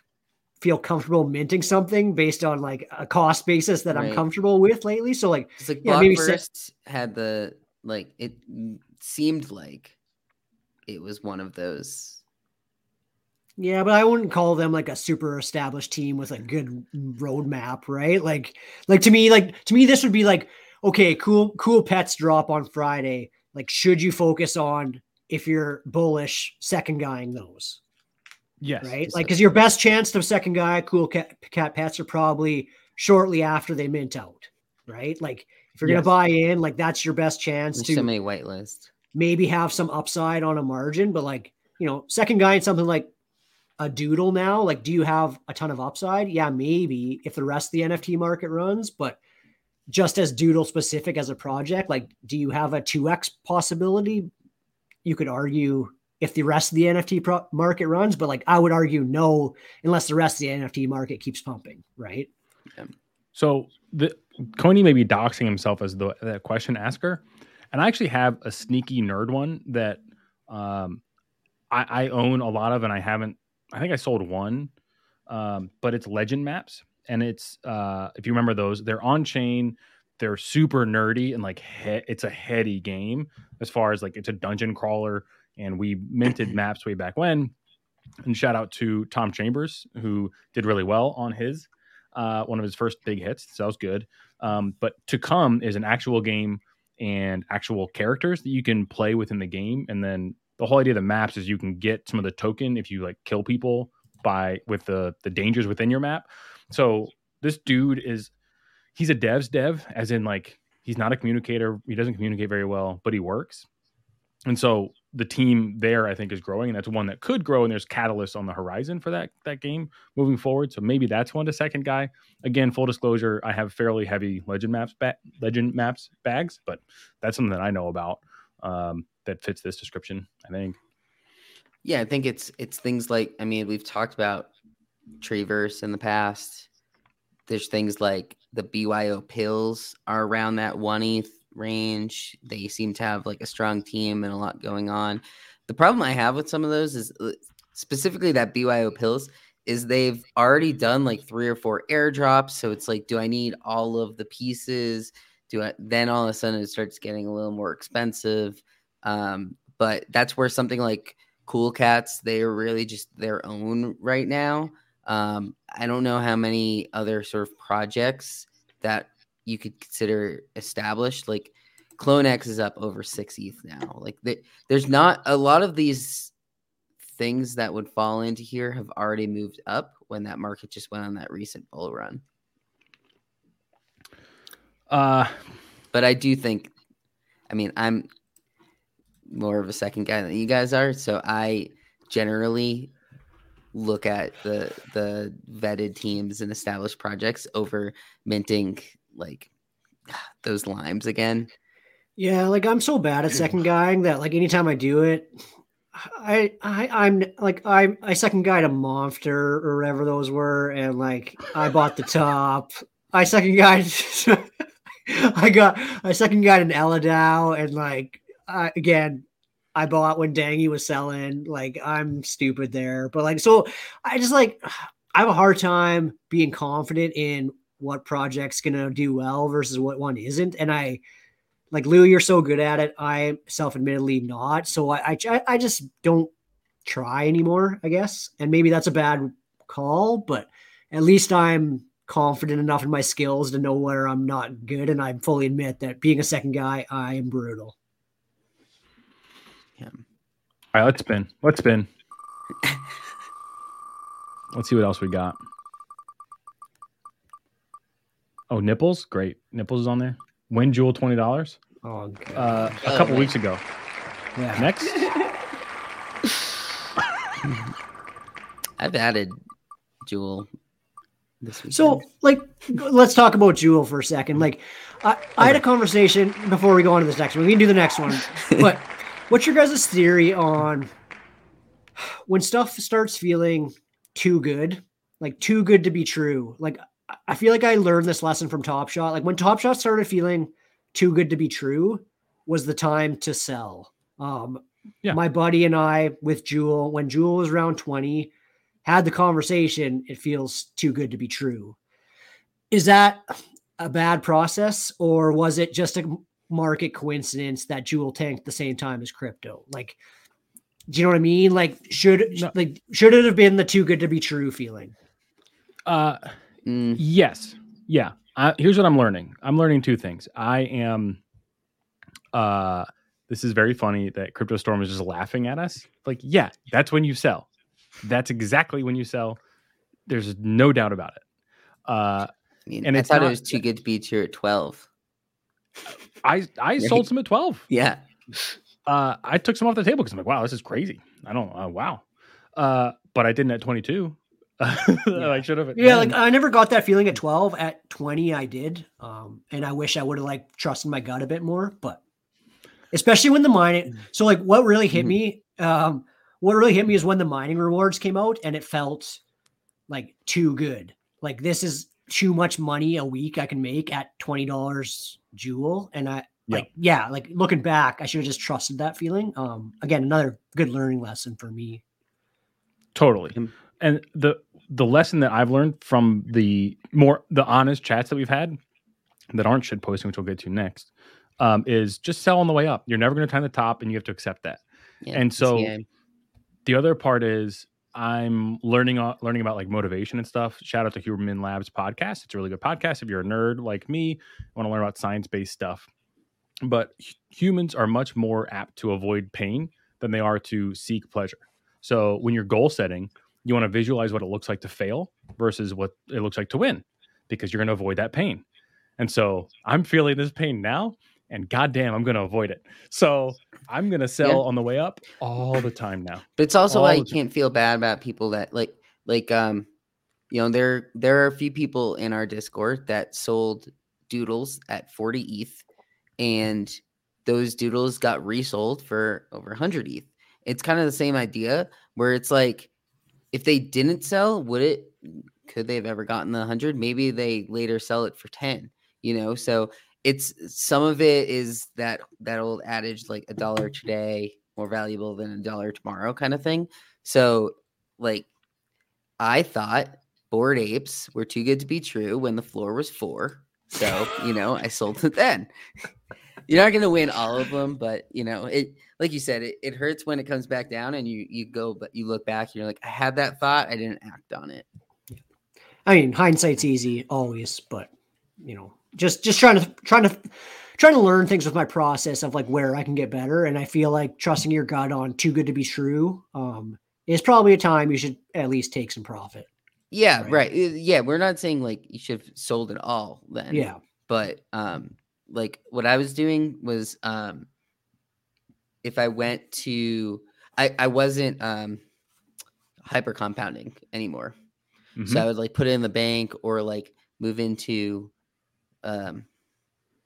[SPEAKER 5] feel comfortable minting something based on like a cost basis that I'm comfortable with lately. So like
[SPEAKER 4] It's like
[SPEAKER 5] Yeah, maybe se-
[SPEAKER 4] had the like it seemed like it was one of those.
[SPEAKER 5] Yeah, but I wouldn't call them like a super established team with a mm. good roadmap, right? Like, like to me, like to me, this would be like, okay, cool, cool pets drop on Friday. Like, should you focus on if you're bullish second guying those,
[SPEAKER 1] Yes.
[SPEAKER 5] right? Like, because your best chance to second guy cool cat, cat pets are probably shortly after they mint out, right? Like, if you're
[SPEAKER 1] Yes.
[SPEAKER 5] gonna buy in, like that's your best chance
[SPEAKER 4] There's
[SPEAKER 5] to
[SPEAKER 4] so many whitelist.
[SPEAKER 5] maybe have some upside on a margin, but like, you know, second guy in something like a doodle now, like, do you have a ton of upside? Yeah, maybe if the rest of the NFT market runs, but just as doodle specific as a project, like, do you have a 2x possibility? You could argue if the rest of the NFT pro- market runs, but like, I would argue no, unless the rest of the NFT market keeps pumping, right?
[SPEAKER 1] So the Coney may be doxing himself as the, the question asker, and I actually have a sneaky nerd one that um, I, I own a lot of, and I haven't. I think I sold one, um, but it's Legend Maps, and it's uh, if you remember those, they're on chain. They're super nerdy and like he- it's a heady game as far as like it's a dungeon crawler, and we minted maps way back when. And shout out to Tom Chambers who did really well on his uh, one of his first big hits. So that was good. Um, but to come is an actual game and actual characters that you can play within the game. And then the whole idea of the maps is you can get some of the token if you like kill people by with the the dangers within your map. So this dude is he's a devs dev, as in like he's not a communicator. He doesn't communicate very well, but he works. And so the team there, I think, is growing, and that's one that could grow. And there's catalysts on the horizon for that that game moving forward. So maybe that's one to second guy. Again, full disclosure, I have fairly heavy legend maps ba- legend maps bags, but that's something that I know about um, that fits this description. I think.
[SPEAKER 4] Yeah, I think it's it's things like I mean we've talked about Treeverse in the past. There's things like the BYO pills are around that one ETH range. They seem to have like a strong team and a lot going on. The problem I have with some of those is uh, specifically that BYO pills is they've already done like three or four airdrops. So it's like, do I need all of the pieces? Do I then all of a sudden it starts getting a little more expensive? Um, but that's where something like Cool Cats, they are really just their own right now. Um, I don't know how many other sort of projects that you could consider established. Like CloneX is up over six ETH now. Like the, there's not a lot of these things that would fall into here have already moved up when that market just went on that recent bull run.
[SPEAKER 1] Uh,
[SPEAKER 4] But I do think, I mean, I'm more of a second guy than you guys are, so I generally look at the the vetted teams and established projects over minting like <sighs> those limes again.
[SPEAKER 5] Yeah, like I'm so bad at second guying that like anytime I do it, I I I'm like I I second guide a monster or whatever those were, and like I bought the top. I second guide. <laughs> I got I second guide an Eladao, and like again, I bought when Dangy was selling. Like I'm stupid there, but like so I just like <sighs> I have a hard time being confident in what project's gonna do well versus what one isn't, and I like Lou, you're so good at it. I self-admittedly not. So I, I I just don't try anymore, I guess. And maybe that's a bad call, but at least I'm confident enough in my skills to know where I'm not good. And I fully admit that being a second guy, I am brutal.
[SPEAKER 4] Yeah.
[SPEAKER 1] all right, let's spin. Let's spin. <laughs> Let's see what else we got. Oh, nipples, great. Nipples is on there. Win Jewel twenty dollars.
[SPEAKER 5] Oh, God.
[SPEAKER 1] Uh, a
[SPEAKER 4] Oh,
[SPEAKER 1] couple
[SPEAKER 4] man.
[SPEAKER 1] weeks ago.
[SPEAKER 5] yeah.
[SPEAKER 1] Next, <laughs>
[SPEAKER 4] I've added Jewel this week.
[SPEAKER 5] So, like, let's talk about Jewel for a second. Like, I, I had a conversation before we go on to this next one. We can do the next one. <laughs> But what's your guys' theory on when stuff starts feeling too good, like too good to be true? Like, I- feel like I learned this lesson from Top Shot. Like, when Top Shot started feeling too good to be true, was the time to sell. Um,
[SPEAKER 1] Yeah.
[SPEAKER 5] My buddy and I with Jewel, when Jewel was around 20, had the conversation, it feels too good to be true. Is that a bad process, or was it just a market coincidence that Jewel tanked the same time as crypto? Like, do you know what I mean? Like, should
[SPEAKER 1] No.
[SPEAKER 5] like should it have been the too good to be true feeling?
[SPEAKER 1] uh,
[SPEAKER 4] Mm,
[SPEAKER 1] Yes. Yeah. I, here's what I'm learning. I'm learning two things. I am. Uh, this is very funny that Crypto Storm is just laughing at us. Like, yeah, that's when you sell. That's exactly when you sell. There's no doubt about it. Uh,
[SPEAKER 4] I mean,
[SPEAKER 1] and
[SPEAKER 4] I
[SPEAKER 1] it's
[SPEAKER 4] thought
[SPEAKER 1] not-
[SPEAKER 4] it was too good to be true at 12.
[SPEAKER 1] I I
[SPEAKER 4] Right. <laughs>
[SPEAKER 1] sold some at 12.
[SPEAKER 4] Yeah.
[SPEAKER 1] Uh, I took some off the table because I'm like, wow, this is crazy. I don't. Uh, wow. Uh, but I didn't at 22. I should have.
[SPEAKER 5] Yeah, like I never got that feeling at 12. At 20, I did. Um, and I wish I would have like trusted my gut a bit more, but especially when the mining. So like what really hit
[SPEAKER 4] Mhm.
[SPEAKER 5] me, um, what really hit me is when the mining rewards came out and it felt like too good. Like this is too much money a week I can make at twenty dollars jewel. And I
[SPEAKER 1] Yeah.
[SPEAKER 5] like yeah, like looking back, I should have just trusted that feeling. Um again, another good learning lesson for me.
[SPEAKER 1] Totally. And the the lesson that I've learned from the more the honest chats that we've had that aren't shit posting, which we'll get to next, um, is just sell on the way up. You're never going to time the top, and you have to accept that.
[SPEAKER 4] yeah
[SPEAKER 1] And so-. The other part is I'm learning uh, learning about like motivation and stuff. Shout out to Huberman Labs podcast. It's a really good podcast if you're a nerd like me, want to learn about science based stuff. But hu- humans are much more apt to avoid pain than they are to seek pleasure. So when you're goal setting, you want to visualize what it looks like to fail versus what it looks like to win because you're going to avoid that pain. And so I'm feeling this pain now, and goddamn, I'm going to avoid it. So I'm going to sell
[SPEAKER 4] Yeah.
[SPEAKER 1] on the way up all the time now.
[SPEAKER 4] But it's also
[SPEAKER 1] all
[SPEAKER 4] why you can't feel bad about people that like like um you know there there are a few people in our Discord that sold doodles at 40 ETH and those doodles got resold for over 100 ETH. It's kind of the same idea where it's like if they didn't sell, would it could they have ever gotten the 100? Maybe they later sell it for 10, you know? So it's some of it is that that old adage like a dollar today more valuable than a dollar tomorrow kind of thing. So like I thought bored apes were too good to be true when the floor was four. So, you know, I sold it then. You're not gonna win all of them, but you know, it like you said, it, it hurts when it comes back down and you you go but you look back and you're like, I had that thought, I didn't act on it.
[SPEAKER 5] I mean, hindsight's easy always, but you know, just just trying to trying to trying to learn things with my process of like where I can get better. And I feel like trusting your gut on too good to be true um, is probably a time you should at least take some profit.
[SPEAKER 4] Yeah,
[SPEAKER 5] Right.
[SPEAKER 4] right. Uh, Yeah, we're not saying like you should have sold it all then.
[SPEAKER 5] Yeah.
[SPEAKER 4] but um like what i was doing was um if i went to i i wasn't um hyper compounding anymore
[SPEAKER 1] Mhm.
[SPEAKER 4] so i would like put it in the bank or like move into um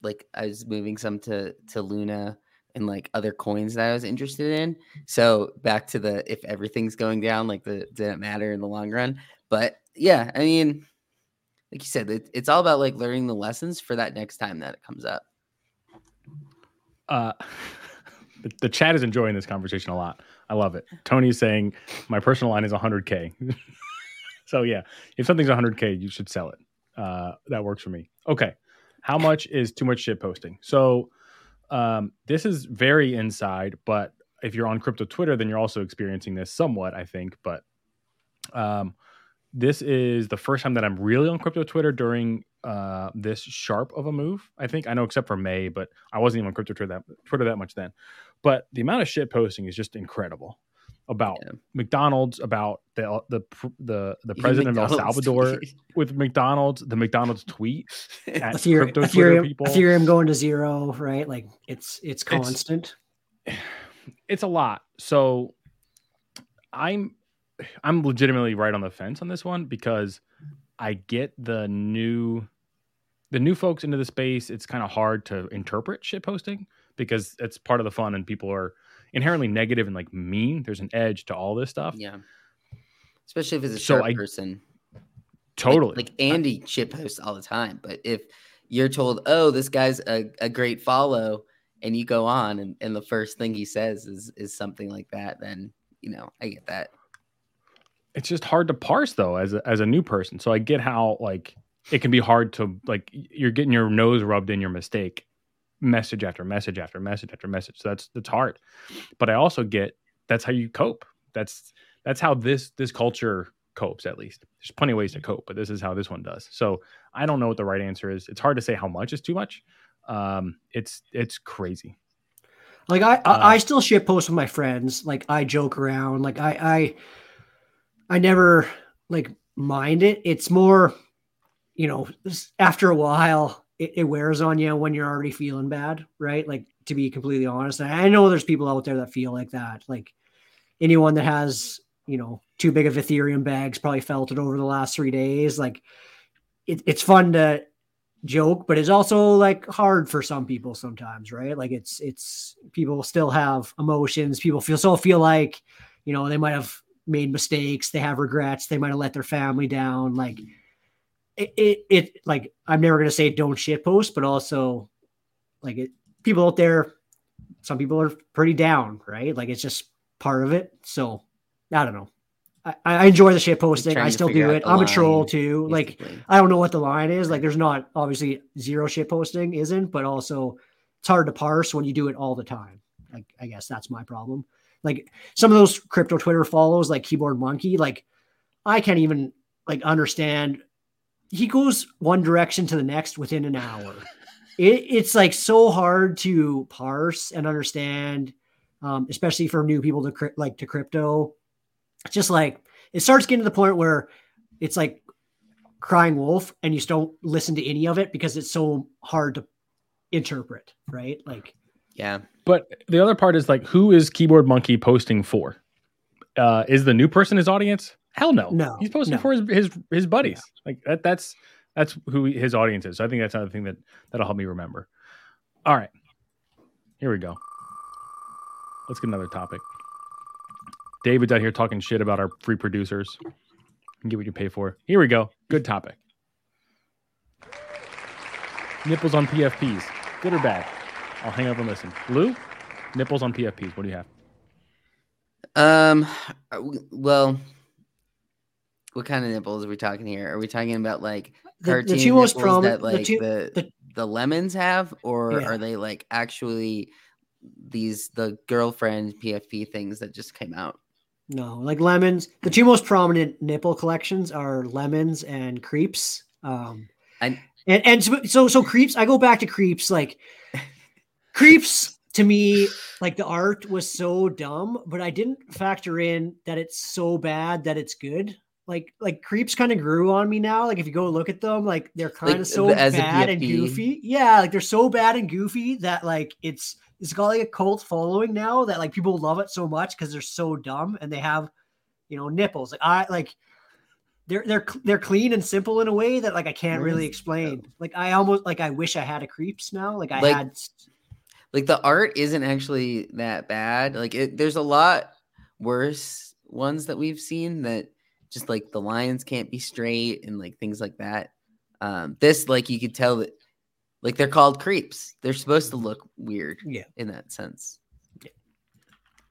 [SPEAKER 4] like i was moving some to to luna and like other coins that i was interested in so back to the if everything's going down like the didn't matter in the long run but yeah i mean like you said, it, it's all about like learning the lessons for that next time that it comes up.
[SPEAKER 1] uh, <laughs> the, the chat is enjoying this conversation a lot. I love it. Tony's saying my personal line is 100k. <laughs> so yeah, if something's 100k, you should sell it. Uh, that works for me. Okay, how much is too much shit posting? So um, this is very inside, but if you're on crypto Twitter, then you're also experiencing this somewhat, I think. But um, this is the first time that I'm really on crypto Twitter during uh, this sharp of a move. I think I know, except for May, but I wasn't even on crypto Twitter that Twitter that much then. But the amount of shit posting is just incredible. about
[SPEAKER 4] Yeah.
[SPEAKER 1] McDonald's, about the the the the president of El Salvador
[SPEAKER 4] tweet. <laughs>
[SPEAKER 1] with McDonald's, the McDonald's tweet <laughs> at
[SPEAKER 5] Ethereum,
[SPEAKER 1] crypto Twitter
[SPEAKER 5] Ethereum,
[SPEAKER 1] people.
[SPEAKER 5] Ethereum going to zero, right? Like it's it's
[SPEAKER 1] It's-
[SPEAKER 5] constant. <sighs>
[SPEAKER 1] it's a lot. So I'm I'm legitimately right on the fence on this one because I get the new the new folks into the space. It's kind of hard to interpret shit posting because it's part of the fun and people are inherently negative and like mean. There's an edge to all this stuff.
[SPEAKER 4] Yeah. Especially if it's a
[SPEAKER 1] So
[SPEAKER 4] sharp
[SPEAKER 1] I-
[SPEAKER 4] person. Like-
[SPEAKER 1] Totally.
[SPEAKER 4] Like, Andy shit posts all the time. But if you're told, oh, this guy's a, a great follow, and you go on and, and the first thing he says is is something like that, then you know, I get that.
[SPEAKER 1] It's just hard to parse though as a, as a new person. So I get how like it can be hard to like you're getting your nose rubbed in your mistake, message after message after message after message. So that's that's hard. But I also get that's how you cope. That's that's how this this culture copes at least. There's plenty of ways to cope, but this is how this one does. So I don't know what the right answer is. It's hard to say how much is too much. Um, it's it's crazy.
[SPEAKER 5] Like I,
[SPEAKER 1] Uh,
[SPEAKER 5] I, I still shit post with my friends. Like I joke around. Like I, I, I never like mind it. It's more, you know, after a while, it, it wears on you when you're already feeling bad, right? Like to be completely honest, and I know there's people out there that feel like that. Like anyone that has, you know, too big of Ethereum bags probably felt it over the last three days. Like it, it's fun to joke, but it's also like hard for some people sometimes, right? Like it's it's people still have emotions. People feel still feel like, you know, they might have made mistakes, they have regrets, they might have let their family down. Like it it, it like I'm never gonna say don't shit post, but also like it people out there, some people are pretty down, right? Like it's just part of it. So I don't know. I, I enjoy the shit posting. I still do it. I'm a troll
[SPEAKER 4] line,
[SPEAKER 5] too. Like. I don't know what the line is. Like, there's not obviously zero shit posting isn't, but also it's hard to parse when you do it all the time. Like, I guess that's my problem. Like some of those crypto Twitter follows, like Keyboard Monkey, like I can't even like understand. He goes one direction to the next within an hour. It, it's like so hard to parse and understand, um, especially for new people to like to crypto. It's just like it starts getting to the point where it's like crying wolf and you just don't listen to any of it because it's so hard to interpret right like
[SPEAKER 4] yeah.
[SPEAKER 1] But the other part is like, who is Keyboard Monkey posting for? Uh, is the new person his audience? Hell no.
[SPEAKER 5] No,
[SPEAKER 1] he's posting
[SPEAKER 5] no.
[SPEAKER 1] for his his, his buddies. Like that, that's that's who his audience is. So I think that's another thing that that'll help me remember. All right, here we go. Let's get another topic. David's out here talking shit about our free producers. You get what you pay for. Here we go. Good topic. Nipples on PFPs. Good or bad? I'll hang up and listen. Lou, nipples on PFPs. What do you have?
[SPEAKER 4] Um. Well, what kind of nipples are we talking here? Are we talking about like
[SPEAKER 5] the,
[SPEAKER 4] cartoon
[SPEAKER 5] the two most
[SPEAKER 4] nipples
[SPEAKER 5] prominent
[SPEAKER 4] that like
[SPEAKER 5] the two,
[SPEAKER 4] the,
[SPEAKER 5] the-
[SPEAKER 4] the lemons have, or
[SPEAKER 5] Yeah.
[SPEAKER 4] are they like actually these the girlfriend PFP things that just came out?
[SPEAKER 5] no like lemons the two most prominent nipple collections are lemons and Creepz um
[SPEAKER 4] And-
[SPEAKER 5] and and so so, so Creepz i go back to Creepz like Creepz to me like the art was so dumb but i didn't factor in that it's so bad that it's good. Like like Creepz kind of grew on me now. Like if you go look at them like they're kind
[SPEAKER 4] Like,
[SPEAKER 5] of so
[SPEAKER 4] the- as
[SPEAKER 5] bad and goofy. Yeah like they're so bad and goofy that like it's it's got like a cult following now that like people love it so much because they're so dumb and they have you know nipples. Like i like they're they're they're clean and simple in a way that like i can't really explain. Like i almost like i wish i had a Creepz now. Like i
[SPEAKER 4] Like,
[SPEAKER 5] had
[SPEAKER 4] Like the art isn't actually that bad. Like it, there's a lot worse ones that we've seen that just like the lines can't be straight and like things like that. Um, this like you could tell that like they're called Creepz. They're supposed to look weird.
[SPEAKER 5] Yeah.
[SPEAKER 4] in that sense.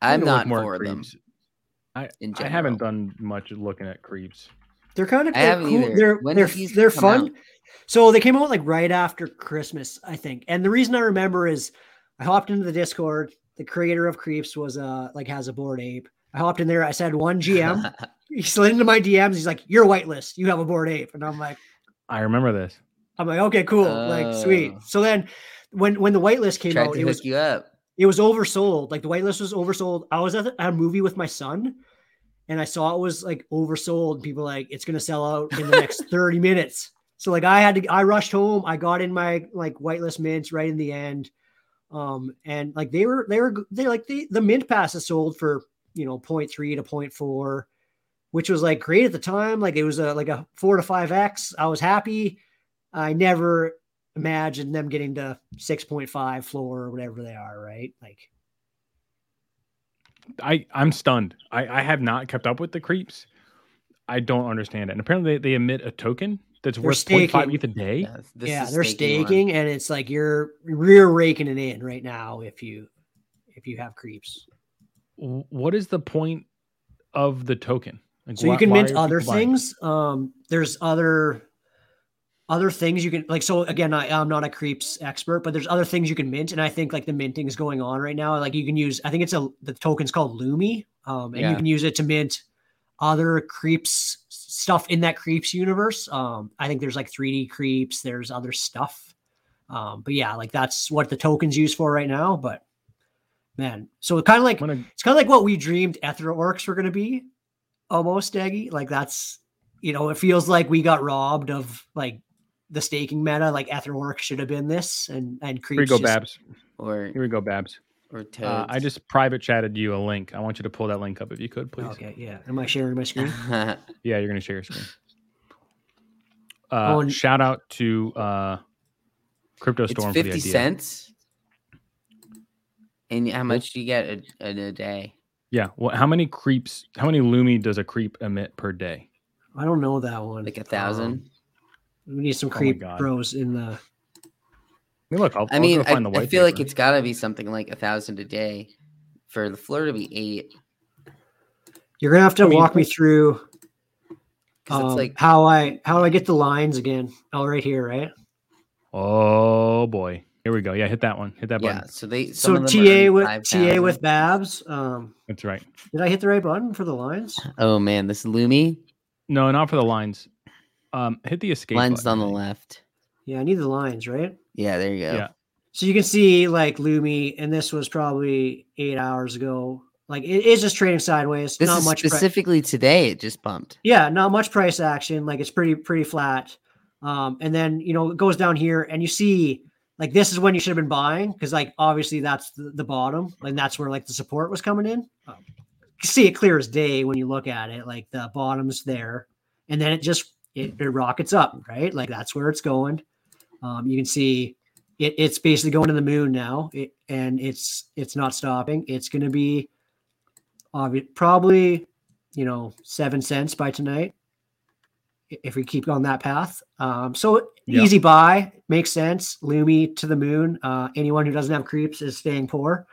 [SPEAKER 1] I
[SPEAKER 4] I'm
[SPEAKER 1] need to look
[SPEAKER 4] not
[SPEAKER 1] more at
[SPEAKER 4] for them.
[SPEAKER 1] I,
[SPEAKER 4] in
[SPEAKER 1] I haven't done much looking at Creepz.
[SPEAKER 5] They're kind of
[SPEAKER 4] I haven't
[SPEAKER 5] cool.
[SPEAKER 4] either.
[SPEAKER 5] They're
[SPEAKER 4] When
[SPEAKER 5] they're they're fun.
[SPEAKER 4] out?
[SPEAKER 5] So they came out like right after Christmas, I think. And the reason I remember is I hopped into the Discord. The creator of Creepz was uh like has a Bored Ape. I hopped in there. I said one GM. <laughs> he slid into my DMs. He's like, "You're whitelist. You have a Bored Ape." And I'm like,
[SPEAKER 1] I remember this.
[SPEAKER 5] I'm like, okay, cool, like sweet.
[SPEAKER 4] Oh.
[SPEAKER 5] So then when when the whitelist came
[SPEAKER 4] Tried
[SPEAKER 5] out,
[SPEAKER 4] to
[SPEAKER 5] it was
[SPEAKER 4] you up.
[SPEAKER 5] it was oversold. Like the whitelist was oversold. I was at, at a movie with my son, and I saw it was like oversold. People like it's gonna sell out in the next <laughs> thirty minutes. So like I had to, I rushed home. I got in my like whitelist mints right in the end, um, and like they were they were they like the the mint passes sold for you know 0.3 to 0.4 which was like great at the time. Like it was a like a four to five X. I was happy. I never imagined them getting to 6.5 floor or whatever they are, right? Like
[SPEAKER 1] I I'm stunned. I I have not kept up with the Creepz. I don't understand it. And apparently they, they emit a token that's
[SPEAKER 5] They're
[SPEAKER 1] worth
[SPEAKER 5] staking.
[SPEAKER 1] 0.5 ETH a day.
[SPEAKER 4] Yeah, this
[SPEAKER 5] yeah,
[SPEAKER 4] is
[SPEAKER 5] they're
[SPEAKER 4] staking
[SPEAKER 5] staking and it's like you're rear raking it in right now if you if you have
[SPEAKER 1] Creepz. What is the point of the token? Like,
[SPEAKER 5] So you can mint other
[SPEAKER 1] people buying it?
[SPEAKER 5] things. Um, there's other other things you can like. So again, I, I'm not a Creepz expert, but there's other things you can mint, and I think like the minting is going on right now. Like you can use, I think it's a the token's called Loomi, um, and
[SPEAKER 4] Yeah.
[SPEAKER 5] you can use it to mint other Creepz stuff in that Creepz universe. Um, I think there's like 3D Creepz. There's other stuff. Um, but yeah, like that's what the token's used for right now. But man, so kind of like
[SPEAKER 1] gonna
[SPEAKER 5] it's kind of like what we dreamed Ether Orcs were going to be, almost, Dangy. Like that's, you know, it feels like we got robbed of like the staking meta. Like Ether Orcs should have been this, and and Creepz.
[SPEAKER 1] here we go,
[SPEAKER 5] just-
[SPEAKER 1] Babs.
[SPEAKER 4] or
[SPEAKER 1] Here we go, Babs.
[SPEAKER 4] Or toads.
[SPEAKER 1] Uh, I just private chatted you a link. I want you to pull that link up if you could, please.
[SPEAKER 5] Okay, yeah. Am I sharing my screen? <laughs>
[SPEAKER 1] Yeah, you're gonna share your screen. Uh,
[SPEAKER 5] On-
[SPEAKER 1] shout out to uh, Crypto
[SPEAKER 4] it's
[SPEAKER 1] Storm for the
[SPEAKER 4] fifty
[SPEAKER 1] idea.
[SPEAKER 4] cents. And how much do you get a, in a day?
[SPEAKER 1] Yeah. Well, how many Creepz? How many Loomi does a creep emit per day?
[SPEAKER 5] I don't know that one.
[SPEAKER 4] Like a thousand?
[SPEAKER 5] Um, we need some
[SPEAKER 1] Oh
[SPEAKER 5] creep
[SPEAKER 1] God.
[SPEAKER 5] bros in the.
[SPEAKER 1] I mean, look, I'll,
[SPEAKER 4] I
[SPEAKER 1] I'll
[SPEAKER 4] mean,
[SPEAKER 1] go find
[SPEAKER 4] I,
[SPEAKER 1] the
[SPEAKER 4] I
[SPEAKER 1] white
[SPEAKER 4] feel like it's got to be something like a thousand a day for the floor to be eight.
[SPEAKER 5] You're gonna have to
[SPEAKER 1] I mean,
[SPEAKER 5] walk me through um,
[SPEAKER 4] it's like
[SPEAKER 5] how I how do I get the lines again? Oh, right here, right?
[SPEAKER 1] Oh boy, here we go. Yeah, hit that one. Hit that button.
[SPEAKER 4] yeah. So they some
[SPEAKER 5] So
[SPEAKER 4] of them
[SPEAKER 5] TA with
[SPEAKER 4] 5,000.
[SPEAKER 5] TA with Babs. Um,
[SPEAKER 1] That's right.
[SPEAKER 5] did I hit the right button for the lines?
[SPEAKER 4] Oh man, this is Loomi
[SPEAKER 1] No, not for the lines. Um, hit the escape.
[SPEAKER 4] line's
[SPEAKER 1] button,
[SPEAKER 4] on the left.
[SPEAKER 5] Yeah, I need the lines, right?
[SPEAKER 4] Yeah, there you go.
[SPEAKER 1] Yeah.
[SPEAKER 5] So you can see like Loomi, and this was probably eight hours ago. Like it is just trading sideways.
[SPEAKER 4] This
[SPEAKER 5] not
[SPEAKER 4] is
[SPEAKER 5] much. pri-
[SPEAKER 4] specifically today. It just bumped.
[SPEAKER 5] yeah, not much price action. Like it's pretty pretty flat. Um, and then you know it goes down here, and you see like this is when you should have been buying because like obviously that's the, the bottom, and that's where like the support was coming in. Um, you see it clear as day when you look at it. Like the bottom's there, and then it just it, it rockets up, right? Like that's where it's going. Um, you can see it, it's basically going to the moon now, it, and it's it's not stopping. It's going to be obvi- probably you know seven cents by tonight if we keep on that path. Um, so
[SPEAKER 1] Yeah.
[SPEAKER 5] easy buy makes sense. Loomi to the moon. Uh, anyone who doesn't have Creepz is staying poor.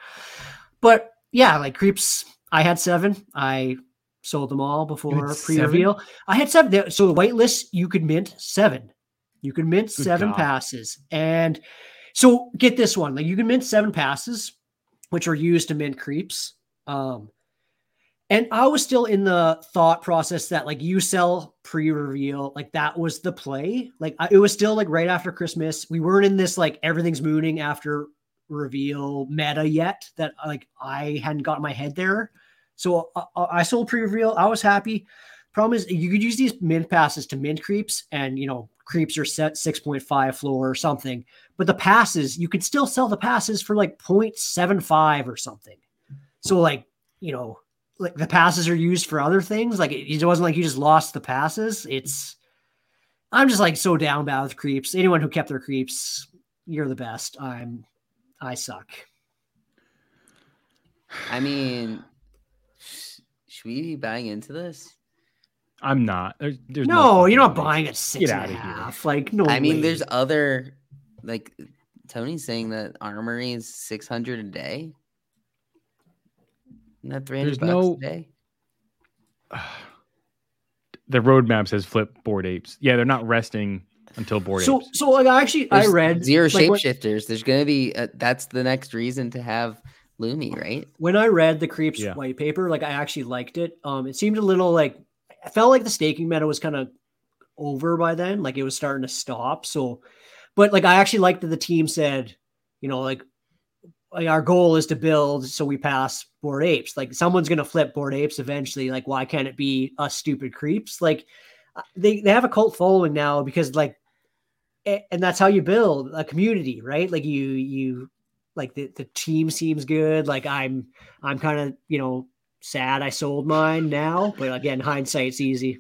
[SPEAKER 5] But yeah, like Creepz, I had seven. I sold them all before pre-reveal. I had seven. So the whitelist, you could mint seven. You can mint
[SPEAKER 1] Good
[SPEAKER 5] seven
[SPEAKER 1] God.
[SPEAKER 5] passes. And so get this one. Like you can mint seven passes, which are used to mint Creepz. Um, and I was still in the thought process that like you sell pre-reveal, like that was the play. Like I, it was still like right after Christmas. We weren't in this like everything's mooning after reveal meta yet. That like I hadn't got my head there. So uh, uh, I sold pre-reveal. I was happy. Problem is you could use these mint passes to mint Creepz, and you know Creepz are set six point five floor or something. But the passes you could still sell the passes for like 0.75 or something. So like you know like the passes are used for other things. Like it, it wasn't like you just lost the passes. It's I'm just like so down bad with Creepz. Anyone who kept their Creepz, you're the best. I'm I suck.
[SPEAKER 4] I mean, should we be buying into this?
[SPEAKER 1] I'm not. There's, there's
[SPEAKER 5] No, you're not buying at six
[SPEAKER 1] Get
[SPEAKER 5] and a
[SPEAKER 1] here.
[SPEAKER 5] half. Like no.
[SPEAKER 4] I mean, there's other like Tony's saying that armory is six hundred a day. Isn't that three
[SPEAKER 1] There's
[SPEAKER 4] hundred bucks
[SPEAKER 1] no-
[SPEAKER 4] a day? <sighs>
[SPEAKER 1] The roadmap says flip Bored Apes. Yeah, they're not resting until board
[SPEAKER 5] so
[SPEAKER 1] apes.
[SPEAKER 5] so like I actually I read
[SPEAKER 4] zero
[SPEAKER 5] like,
[SPEAKER 4] shapeshifters. There's gonna be uh that's the next reason to have Loomi, right?
[SPEAKER 5] when I read the Creepz
[SPEAKER 1] Yeah.
[SPEAKER 5] white paper, like I actually liked it. Um, it seemed a little like I felt like the staking meta was kind of over by then, like it was starting to stop. So, but like I actually liked that the team said, you know, like like, our goal is to build so we pass Bored Apes. Like someone's gonna flip Bored Apes eventually. Like why can't it be us stupid Creepz? Like uh, they they have a cult following now because like and that's how you build a community, right? Like you you like the, the team seems good. Like I'm I'm kind of you know sad I sold mine now, but again hindsight's easy.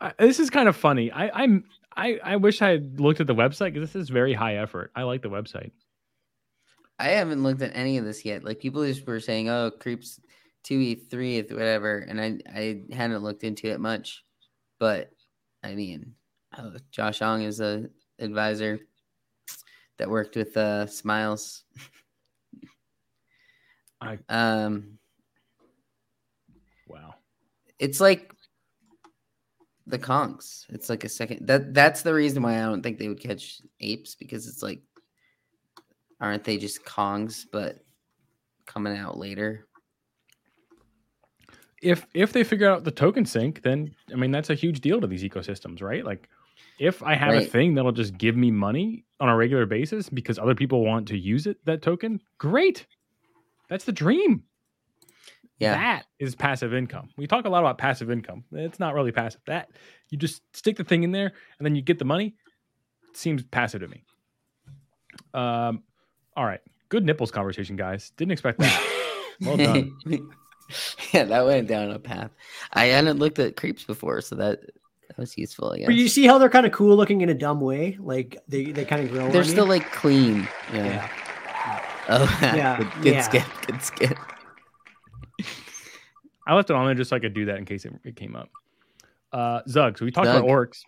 [SPEAKER 1] I, this is kind of funny. I, I'm I, I wish I had looked at the website because this is very high effort. I like the website.
[SPEAKER 4] I haven't looked at any of this yet. Like people just were saying, "Oh, Creepz two e three whatever," and I I hadn't looked into it much. But I mean, oh, Josh Ong is a advisor that worked with uh, Smiles. <laughs>
[SPEAKER 1] I-
[SPEAKER 4] um,
[SPEAKER 1] Wow.
[SPEAKER 4] it's like the conks. It's like a second. That that's the reason why I don't think they would catch apes because it's like, aren't they just Kongz but coming out later?
[SPEAKER 1] If if they figure out the token sink, then I mean that's a huge deal to these ecosystems, right? Like if I have a thing that'll just give me money on a regular basis because other people want to use it, that token, great. That's the dream.
[SPEAKER 4] Yeah.
[SPEAKER 1] That is passive income. We talk a lot about passive income. It's not really passive. That you just stick the thing in there and then you get the money. It seems passive to me. Um, all right. Good nipples conversation, guys. Didn't expect that. <laughs> Well done. <laughs>
[SPEAKER 4] yeah, that went down a path. I hadn't looked at Creepz before, so that that was useful. I guess.
[SPEAKER 5] But you see how they're kind of cool looking in a dumb way, like they they kind of grow.
[SPEAKER 4] They're
[SPEAKER 5] on you?
[SPEAKER 4] still like clean. Yeah.
[SPEAKER 5] yeah.
[SPEAKER 4] Oh, <laughs>
[SPEAKER 5] Yeah,
[SPEAKER 4] Good, good
[SPEAKER 5] yeah.
[SPEAKER 4] skip. Good skip.
[SPEAKER 1] I left it on there just so I could do that in case it, it came up. Uh, Zug. So we talked about orcs.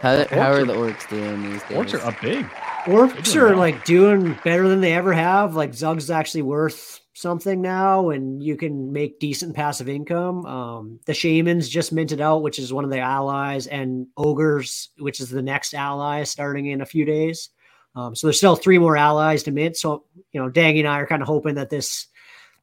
[SPEAKER 4] How, how are
[SPEAKER 1] are-
[SPEAKER 4] the orcs doing these days?
[SPEAKER 1] Orcs are up big.
[SPEAKER 5] Orcs are
[SPEAKER 1] well.
[SPEAKER 5] like doing better than they ever have. Like Zug's actually worth something now, and you can make decent passive income. Um, the shamans just minted out, which is one of the allies, and ogres, which is the next ally, starting in a few days. Um, so there's still three more allies to mint. So you know, Dangy and I are kind of hoping that this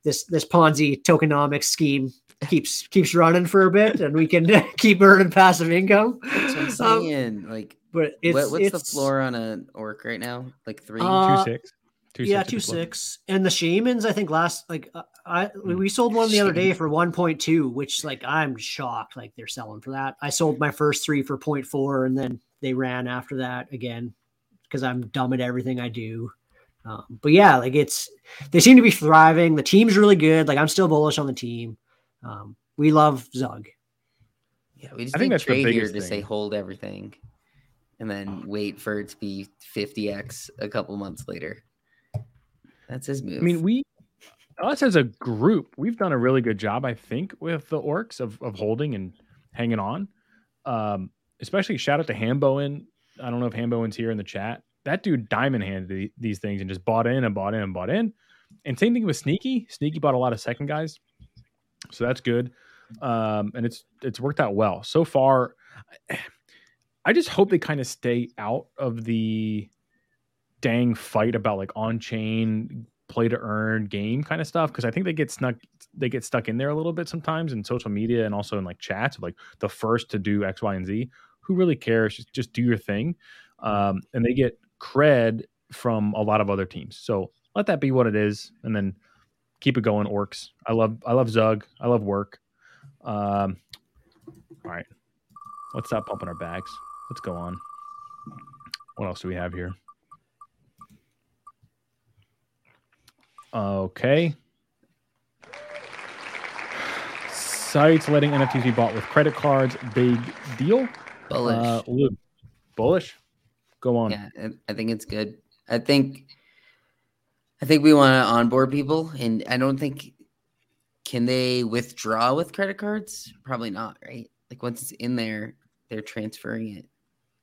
[SPEAKER 5] this this Ponzi tokenomics scheme keeps keeps running for a bit, and we can <laughs> keep earning passive income.
[SPEAKER 4] That's what I'm
[SPEAKER 5] Um,
[SPEAKER 4] like,
[SPEAKER 5] but it's
[SPEAKER 4] what, what's the floor on a orc right now? Like three.
[SPEAKER 5] Uh,
[SPEAKER 1] Two six. Two
[SPEAKER 5] yeah,
[SPEAKER 1] six
[SPEAKER 5] two
[SPEAKER 1] is floor.
[SPEAKER 5] six, and the shamans. I think last like uh, I we sold one the other day for one point two, which like I'm shocked. Like they're selling for that. I sold my first three for 0.4, and then they ran after that again because I'm dumb at everything I do. Um, but yeah, like it's they seem to be thriving. The team's really good. Like I'm still bullish on the team. Um, we love Zug.
[SPEAKER 4] Yeah, we just
[SPEAKER 1] I think
[SPEAKER 4] need
[SPEAKER 1] that's the
[SPEAKER 4] here
[SPEAKER 1] biggest
[SPEAKER 4] to say hold everything, and then wait for it to be 50x a couple months later. That's his move.
[SPEAKER 1] I mean, we us as a group, we've done a really good job, I think, with the orcs of of holding and hanging on. Um, especially shout out to Hambowen. I don't know if Hambowen's here in the chat. That dude diamond handed these things and just bought in and bought in and bought in. And same thing with Sneaky. Sneaky bought a lot of second guys, so that's good. Um, and it's it's worked out well so far. I just hope they kind of stay out of the dang fight about like on chain play to earn game kind of stuff because I think they get snuck they get stuck in there a little bit sometimes in social media and also in like chats of like the first to do X, Y, and Z. Who really cares? Just just do your thing, um, and they get cred from a lot of other teams. So let that be what it is, and then keep it going. Orcs, I love I love Zug, I love work. Um, all right, let's stop pumping our bags. Let's go on. What else do we have here? Okay. Sites letting NFTs be bought with credit cards, big deal.
[SPEAKER 4] Bullish.
[SPEAKER 1] Uh, bullish. Go on.
[SPEAKER 4] yeah, I think it's good. I think, I think we want to onboard people, and I don't think can they withdraw with credit cards? Probably not, right? Like once it's in there, they're transferring it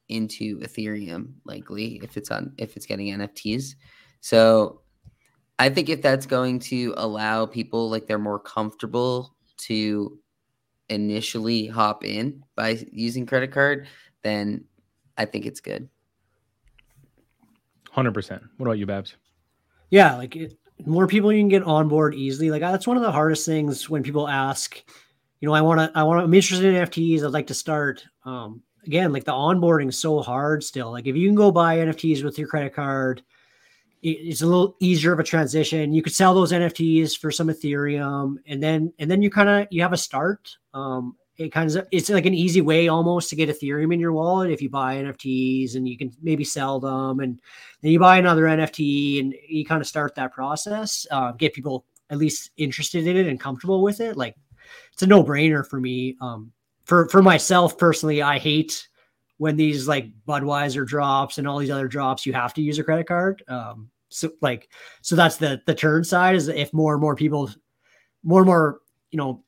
[SPEAKER 4] into Ethereum, likely if it's on if it's getting NFTs. So I think if that's going to allow people like they're more comfortable to initially hop in by using credit card, then I think it's good.
[SPEAKER 1] Hundred percent. What about you, Babs?
[SPEAKER 5] yeah like it, more people you can get on board easily like that's one of the hardest things when people ask you know i want to i want to i'm interested in nfts i'd like to start um again like the onboarding is so hard still like if you can go buy nfts with your credit card it's a little easier of a transition. You could sell those NFTs for some Ethereum, and then and then you kind of you have a start. Um, it kind of it's like an easy way almost to get Ethereum in your wallet if you buy NFTs, and you can maybe sell them, and then you buy another NFT, and you kind of start that process. Uh, get people at least interested in it and comfortable with it. Like it's a no brainer for me. Um, for for myself personally, I hate when these like Budweiser drops and all these other drops, you have to use a credit card. Um, so like, so that's the the turn side is if more and more people, more and more, you know,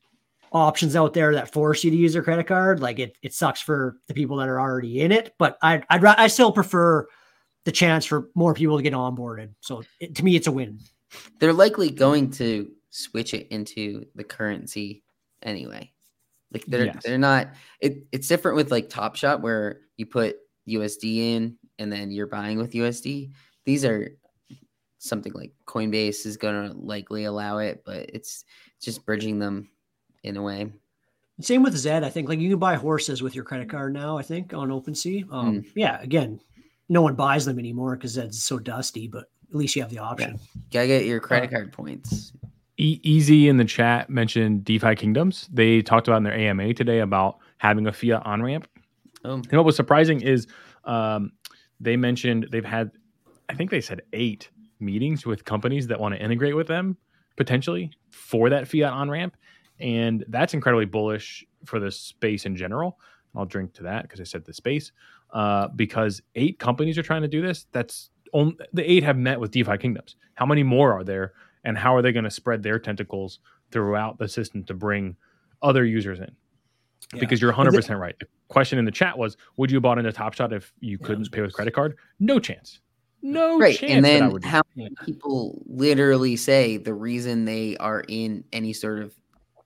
[SPEAKER 5] options out there that force you to use your credit card, like it it sucks for the people that are already in it. But I I'd I still prefer the chance for more people to get onboarded. So it, to me, it's a win.
[SPEAKER 4] They're likely going to switch it into the currency anyway. Like they're
[SPEAKER 1] Yes.
[SPEAKER 4] they're not. It, it's different with like Top Shot where you put USD in and then you're buying with USD. These are something like Coinbase is going to likely allow it, but it's just bridging them in a way.
[SPEAKER 5] Same with Zed. I think like you can buy horses with your credit card now. I think on OpenSea. Um, Yeah, again, no one buys them anymore because Zed's so dusty. But at least you have the option.
[SPEAKER 4] Gotta get your credit card points.
[SPEAKER 1] E- Easy in the chat mentioned DeFi Kingdoms. They talked about in their AMA today about having a fiat on ramp.
[SPEAKER 4] Oh,
[SPEAKER 1] And what was surprising is um, they mentioned they've had, I think they said eight meetings with companies that want to integrate with them potentially for that fiat on ramp. And that's incredibly bullish for the space in general. I'll drink to that because I said the space. Uh, because eight companies are trying to do this. That's on, the eight have met with DeFi Kingdoms. How many more are there? And how are they going to spread their tentacles throughout the system to bring other users in?
[SPEAKER 5] Yeah.
[SPEAKER 1] Because you're 100% right. The question in the chat was Would you have bought into Top Shot if you couldn't pay with credit card? No chance. No
[SPEAKER 4] right.
[SPEAKER 1] chance.
[SPEAKER 4] And then how many people literally say the reason they are in any sort of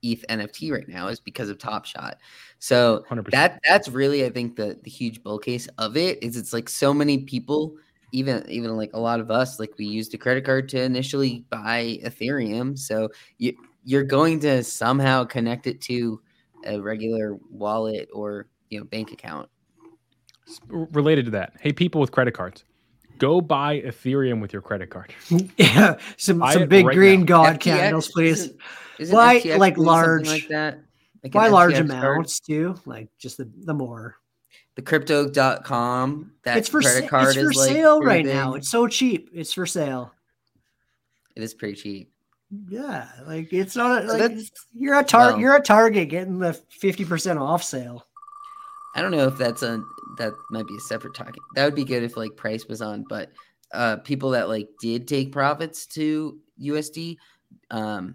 [SPEAKER 4] ETH NFT right now is because of Top Shot. So
[SPEAKER 1] 100%.
[SPEAKER 4] that that's really I think the the huge bull case of it is it's like so many people even even like a lot of us like we used a credit card to initially buy Ethereum so you you're going to somehow connect it to a regular wallet or you know bank account
[SPEAKER 1] related to that. Hey, people with credit cards, go buy Ethereum with your credit card. <laughs>
[SPEAKER 5] yeah, some
[SPEAKER 1] Buy
[SPEAKER 5] some big
[SPEAKER 1] right
[SPEAKER 5] green
[SPEAKER 1] now.
[SPEAKER 5] god
[SPEAKER 4] FTX
[SPEAKER 5] candles, please. <laughs>
[SPEAKER 4] isn't- FTX
[SPEAKER 5] like, large-
[SPEAKER 4] like that Like
[SPEAKER 5] Buy large
[SPEAKER 4] FTX card?
[SPEAKER 5] amounts too, like just the the more.
[SPEAKER 4] the crypto.com that
[SPEAKER 5] it's for
[SPEAKER 4] credit card
[SPEAKER 5] it's for
[SPEAKER 4] is
[SPEAKER 5] sale
[SPEAKER 4] pretty
[SPEAKER 5] right now. It's so cheap. It's for sale.
[SPEAKER 4] it is pretty cheap
[SPEAKER 5] Yeah, like it's not like
[SPEAKER 4] that's-
[SPEAKER 5] you're at Target.
[SPEAKER 4] well-
[SPEAKER 5] you're at Target getting the fifty percent off sale.
[SPEAKER 4] I don't know if that's a that might be a separate talking. That would be good if like price was on, but uh people that like did take profits to USD, um,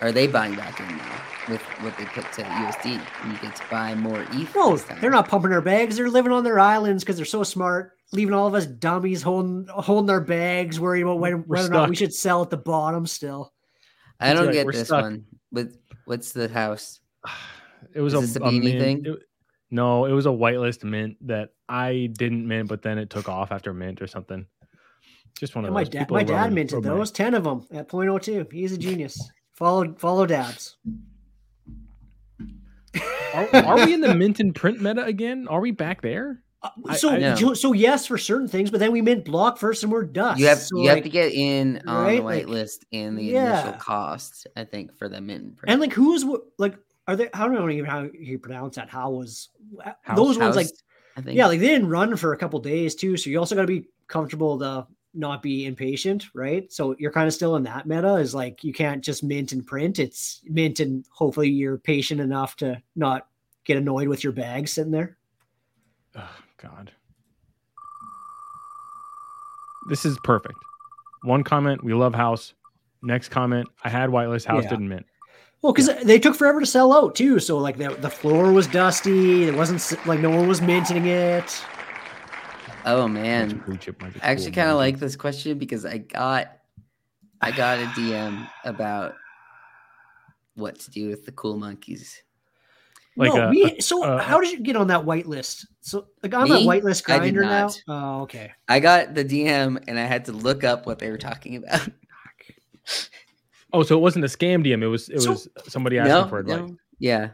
[SPEAKER 4] are they buying back in now with what they put to USD? And you get to buy more ETH.
[SPEAKER 5] No,
[SPEAKER 4] this
[SPEAKER 5] they're not pumping their bags. They're living on their islands because they're so smart, leaving all of us dummies holding holding their bags, worried about when,
[SPEAKER 1] We're
[SPEAKER 5] whether or not we should sell at the bottom. Still,
[SPEAKER 4] I don't get
[SPEAKER 1] we're
[SPEAKER 4] this
[SPEAKER 1] stuck.
[SPEAKER 4] one. With what's the house?
[SPEAKER 1] It was
[SPEAKER 4] Is
[SPEAKER 1] a,
[SPEAKER 4] this a
[SPEAKER 1] a mint-
[SPEAKER 4] thing?
[SPEAKER 1] it- no, it was a whitelist mint that I didn't mint, but then it took off after mint or something. Just one of
[SPEAKER 5] my
[SPEAKER 1] those.
[SPEAKER 5] dad,
[SPEAKER 1] People
[SPEAKER 5] my dad minted those, ten of them at .02. He's a genius. Follow follow dabs.
[SPEAKER 1] Are, are we in the mint and print meta again? Are we back there? Uh, I-
[SPEAKER 5] So,
[SPEAKER 1] I-
[SPEAKER 4] Yeah.
[SPEAKER 5] so, so yes for certain things, but then we mint Blockverse and we're dust.
[SPEAKER 4] You have
[SPEAKER 5] So,
[SPEAKER 4] you have to get in on
[SPEAKER 5] right,
[SPEAKER 4] the
[SPEAKER 5] like-
[SPEAKER 4] whitelist and the
[SPEAKER 5] Yeah.
[SPEAKER 4] initial cost. I think for the mint. and print.
[SPEAKER 5] and like who's what like are they? I don't know even how you pronounce that. How was
[SPEAKER 1] House-
[SPEAKER 5] those ones like
[SPEAKER 4] I think.
[SPEAKER 5] yeah, like they didn't run for a couple days too. So you also got to be comfortable to not be impatient, right? So you're kind of still in that meta. Is like you can't just mint and print. It's mint and hopefully you're patient enough to not get annoyed with your bag sitting there.
[SPEAKER 1] Oh, God. This is perfect. One comment, we love house. Next comment, I had whitelist, house
[SPEAKER 5] Yeah.
[SPEAKER 1] didn't mint.
[SPEAKER 5] Well, because they took forever to sell out too. So like the the floor was dusty. It wasn't like no one was minting it.
[SPEAKER 4] Oh <laughs> man,
[SPEAKER 1] blue chip might be
[SPEAKER 4] I actually kind of like this question because I got I got a DM about what to do with the cool monkeys.
[SPEAKER 1] Like
[SPEAKER 5] no,
[SPEAKER 1] a-
[SPEAKER 5] we, so
[SPEAKER 1] a-
[SPEAKER 5] how did you get on that whitelist? So like I'm
[SPEAKER 4] Me?
[SPEAKER 5] a whitelist
[SPEAKER 4] I did
[SPEAKER 5] grinder now. Oh, okay.
[SPEAKER 4] I got the DM and I had to look up what they were talking about. <laughs>
[SPEAKER 1] Oh, so it wasn't a scam DM. It was it
[SPEAKER 5] So-
[SPEAKER 1] was somebody asking
[SPEAKER 4] no,
[SPEAKER 1] for advice.
[SPEAKER 4] no, yeah,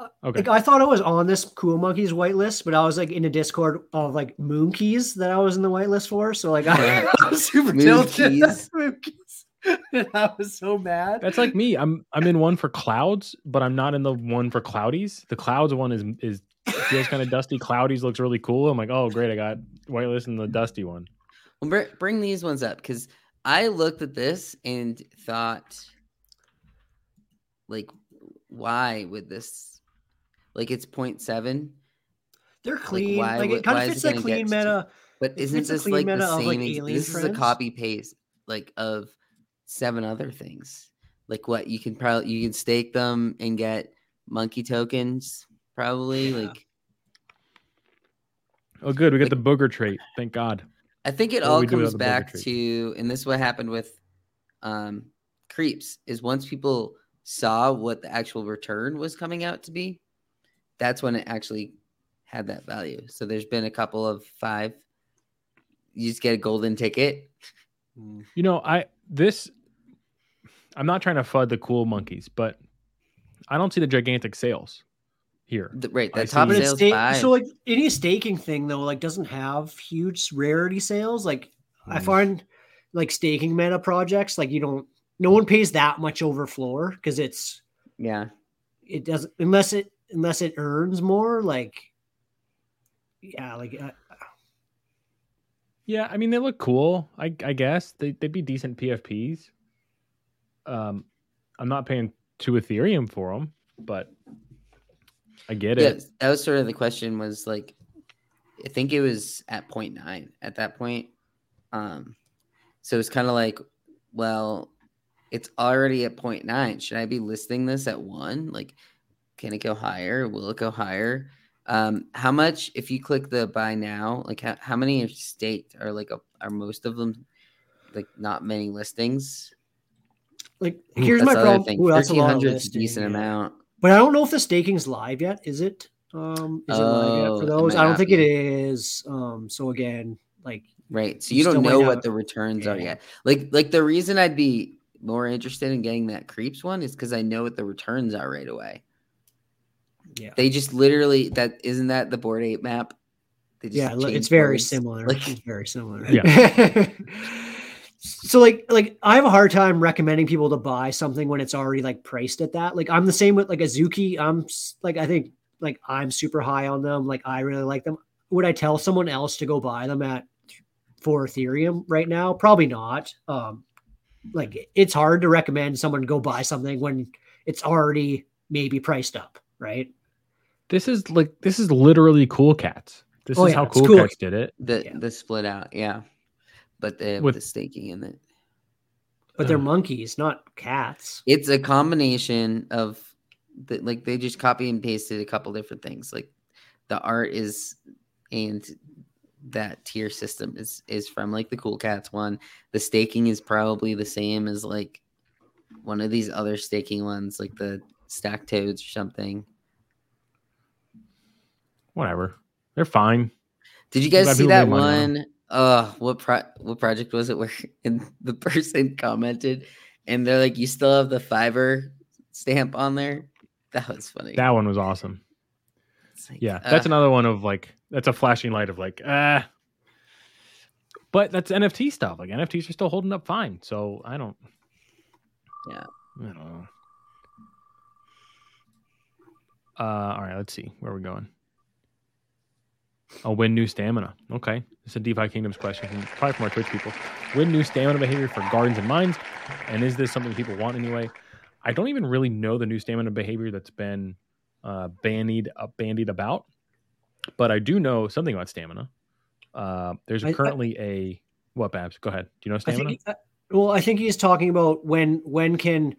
[SPEAKER 1] Okay.
[SPEAKER 5] Like I thought I was on this Cool Monkeys whitelist, but I was like in a Discord of like Moon Keys that I was in the whitelist for. So like I, <laughs> I was super
[SPEAKER 4] Moon
[SPEAKER 5] tilted. <laughs>
[SPEAKER 4] Keys. <laughs>
[SPEAKER 5] Moon Keys. and I was so mad.
[SPEAKER 1] That's like me. I'm I'm in one for clouds, but I'm not in the one for cloudies. The clouds one is is feels kind of dusty. Cloudies looks really cool. I'm like, oh great, I got whitelist and the dusty one.
[SPEAKER 4] Well, br- bring these ones up because I looked at this and thought, like, why would this? Like, it's 0.7,
[SPEAKER 5] They're clean.
[SPEAKER 4] why
[SPEAKER 5] Like,
[SPEAKER 4] would-
[SPEAKER 5] it kind of fits
[SPEAKER 4] it
[SPEAKER 5] that
[SPEAKER 4] gonna
[SPEAKER 5] clean
[SPEAKER 4] get
[SPEAKER 5] meta.
[SPEAKER 4] but
[SPEAKER 5] It
[SPEAKER 4] isn't this like the
[SPEAKER 5] meta of, like,
[SPEAKER 4] same? ex-
[SPEAKER 5] Alien
[SPEAKER 4] this is a copy paste like of seven other things. Like what you can probably you can stake them and get monkey tokens. Probably
[SPEAKER 5] Yeah.
[SPEAKER 4] like
[SPEAKER 1] Oh good, we got
[SPEAKER 4] Like-
[SPEAKER 1] the booger trait. Thank God.
[SPEAKER 4] I think it
[SPEAKER 1] What
[SPEAKER 4] all comes
[SPEAKER 1] without
[SPEAKER 4] back to, and this is what happened with um, Creepz, is once people saw what the actual return was coming out to be, that's when it actually had that value. So there's been a couple of five. You just get a golden ticket.
[SPEAKER 1] You know, I this I'm not trying to fud the cool monkeys, but I don't see the gigantic sales here.
[SPEAKER 4] The, right,
[SPEAKER 1] I
[SPEAKER 4] the top
[SPEAKER 1] see.
[SPEAKER 5] But it's
[SPEAKER 4] sales
[SPEAKER 5] sta-
[SPEAKER 4] five.
[SPEAKER 5] so like any staking thing though, like doesn't have huge rarity sales. Like I
[SPEAKER 1] Mm.
[SPEAKER 5] find like staking meta projects, like you don't no one pays that much over floor because it's
[SPEAKER 4] yeah,
[SPEAKER 5] it doesn't unless it unless it earns more like yeah like uh,
[SPEAKER 1] Yeah, I mean they look cool. I I guess they they'd be decent PFPs. Um, I'm not paying two Ethereum for them, but I get
[SPEAKER 4] yeah.
[SPEAKER 1] it.
[SPEAKER 4] That was sort of the question. Was like, I think it was at point nine at that point. Um, so it's kind of like, well, it's already at point nine. Should I be listing this at one? Like, can it go higher? Will it go higher? Um, how much if you click the buy now? Like, how, how many are staked? Are like a, are most of them like not many listings?
[SPEAKER 5] like here's
[SPEAKER 4] That's
[SPEAKER 5] my problem. Ooh, that's a lot of
[SPEAKER 4] 1300 is a decent
[SPEAKER 5] yeah.
[SPEAKER 4] amount.
[SPEAKER 5] But I don't know if the staking's live yet. Is it? Um, is it live yet
[SPEAKER 4] Oh,
[SPEAKER 5] for those? I don't think
[SPEAKER 4] be.
[SPEAKER 5] it is. Um, so again, like
[SPEAKER 4] Right. So
[SPEAKER 5] You
[SPEAKER 4] don't know what the returns are yet. Like like the reason I'd be more interested in getting that Creepz one is because I know what the returns are right away.
[SPEAKER 5] Yeah,
[SPEAKER 4] They just literally that isn't that the Bored Ape map? They just
[SPEAKER 5] yeah, it's very
[SPEAKER 4] words?
[SPEAKER 5] similar.
[SPEAKER 4] Like-
[SPEAKER 5] it's very similar.
[SPEAKER 1] Yeah. <laughs>
[SPEAKER 5] so like like I have a hard time recommending people to buy something when it's already like priced at that. Like I'm the same with like Azuki. I'm like I think like I'm super high on them. Like I really like them. Would I tell someone else to go buy them at for Ethereum right now? Probably not. Um like it's hard to recommend someone go buy something when it's already maybe priced up, right?
[SPEAKER 1] This is like this is literally Cool Cats. This
[SPEAKER 5] Oh,
[SPEAKER 1] is
[SPEAKER 5] yeah,
[SPEAKER 1] how Cool
[SPEAKER 5] Cool
[SPEAKER 1] Cats did it.
[SPEAKER 4] the
[SPEAKER 5] Yeah.
[SPEAKER 4] the split out, yeah. But they have
[SPEAKER 1] With-
[SPEAKER 4] the staking in it.
[SPEAKER 5] But they're
[SPEAKER 1] Ugh.
[SPEAKER 5] monkeys, not cats.
[SPEAKER 4] It's a combination of the, like they just copy and pasted a couple different things. Like the art is and that tier system is is from like the Cool Cats one. The staking is probably the same as like one of these other staking ones, like the Stack Toads or something.
[SPEAKER 1] Whatever. They're fine.
[SPEAKER 4] Did you guys see that
[SPEAKER 1] made money on
[SPEAKER 4] one? Uh, what pro- what project was it where <laughs> and the person commented and they're like, "You still have the Fiverr stamp on there?" That was funny.
[SPEAKER 1] That one was awesome.
[SPEAKER 4] Like,
[SPEAKER 1] Yeah, that's
[SPEAKER 4] uh,
[SPEAKER 1] another one of like that's a flashing light of like ah. But that's NFT stuff. Like NFTs are still holding up fine. So I don't.
[SPEAKER 4] Yeah.
[SPEAKER 1] I don't know. Uh, all right. Let's see where we're going. Oh, win new stamina. Okay, it's a DeFi Kingdoms question from probably from our Twitch people. Win new stamina behavior for gardens and mines, and is this something people want anyway? I don't even really know the new stamina behavior that's been uh, bandied uh, bandied about, but I do know something about stamina. Uh, there's
[SPEAKER 5] I- I-
[SPEAKER 1] currently a what, Babs? Go ahead. Do you know
[SPEAKER 5] I
[SPEAKER 1] stamina?
[SPEAKER 5] think, uh, well, I think he's talking about when when can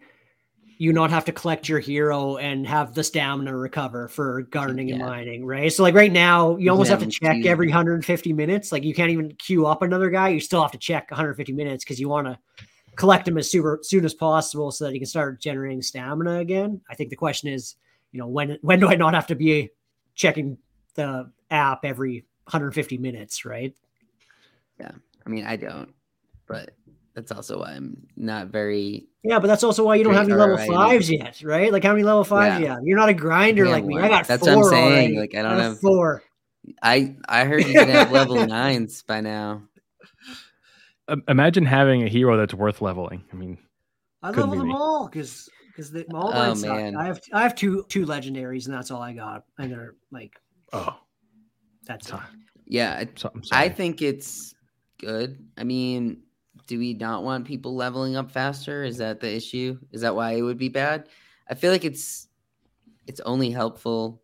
[SPEAKER 5] you not have to collect your hero and have the stamina recover for gardening and mining, right? So like right now, you almost have to check every 150 minutes. Like you can't even queue up another guy. You still have to check 150 minutes because you want to collect him as super soon as possible so that you can start generating stamina again. I think the question is, you know, when when do I not have to be checking the app every 150 minutes, right?
[SPEAKER 4] Yeah, I mean, I don't, but That's also why I'm not very.
[SPEAKER 5] Yeah, but that's also why you don't have any level
[SPEAKER 4] ROI.
[SPEAKER 5] fives yet, right? Like how many level fives?
[SPEAKER 4] Yeah.
[SPEAKER 5] Yeah, you're not a grinder
[SPEAKER 4] Yeah,
[SPEAKER 5] like me. I got
[SPEAKER 4] that's
[SPEAKER 5] four
[SPEAKER 4] what I'm saying,
[SPEAKER 5] already.
[SPEAKER 4] like, I don't
[SPEAKER 5] got
[SPEAKER 4] have-
[SPEAKER 5] four.
[SPEAKER 4] I I heard you can have level nines by now. <laughs>
[SPEAKER 1] Um, Imagine having a hero that's worth leveling. I mean,
[SPEAKER 5] I level
[SPEAKER 1] be
[SPEAKER 5] them
[SPEAKER 1] me.
[SPEAKER 5] all because because the all
[SPEAKER 4] Oh, man.
[SPEAKER 5] I have I have two two legendaries and that's all I got. And they're like
[SPEAKER 1] oh,
[SPEAKER 5] that's it.
[SPEAKER 4] Yeah, I-
[SPEAKER 1] So,
[SPEAKER 4] I think it's good. I mean, do we not want people leveling up faster? Is that the issue? Is that why it would be bad? I feel like it's it's only helpful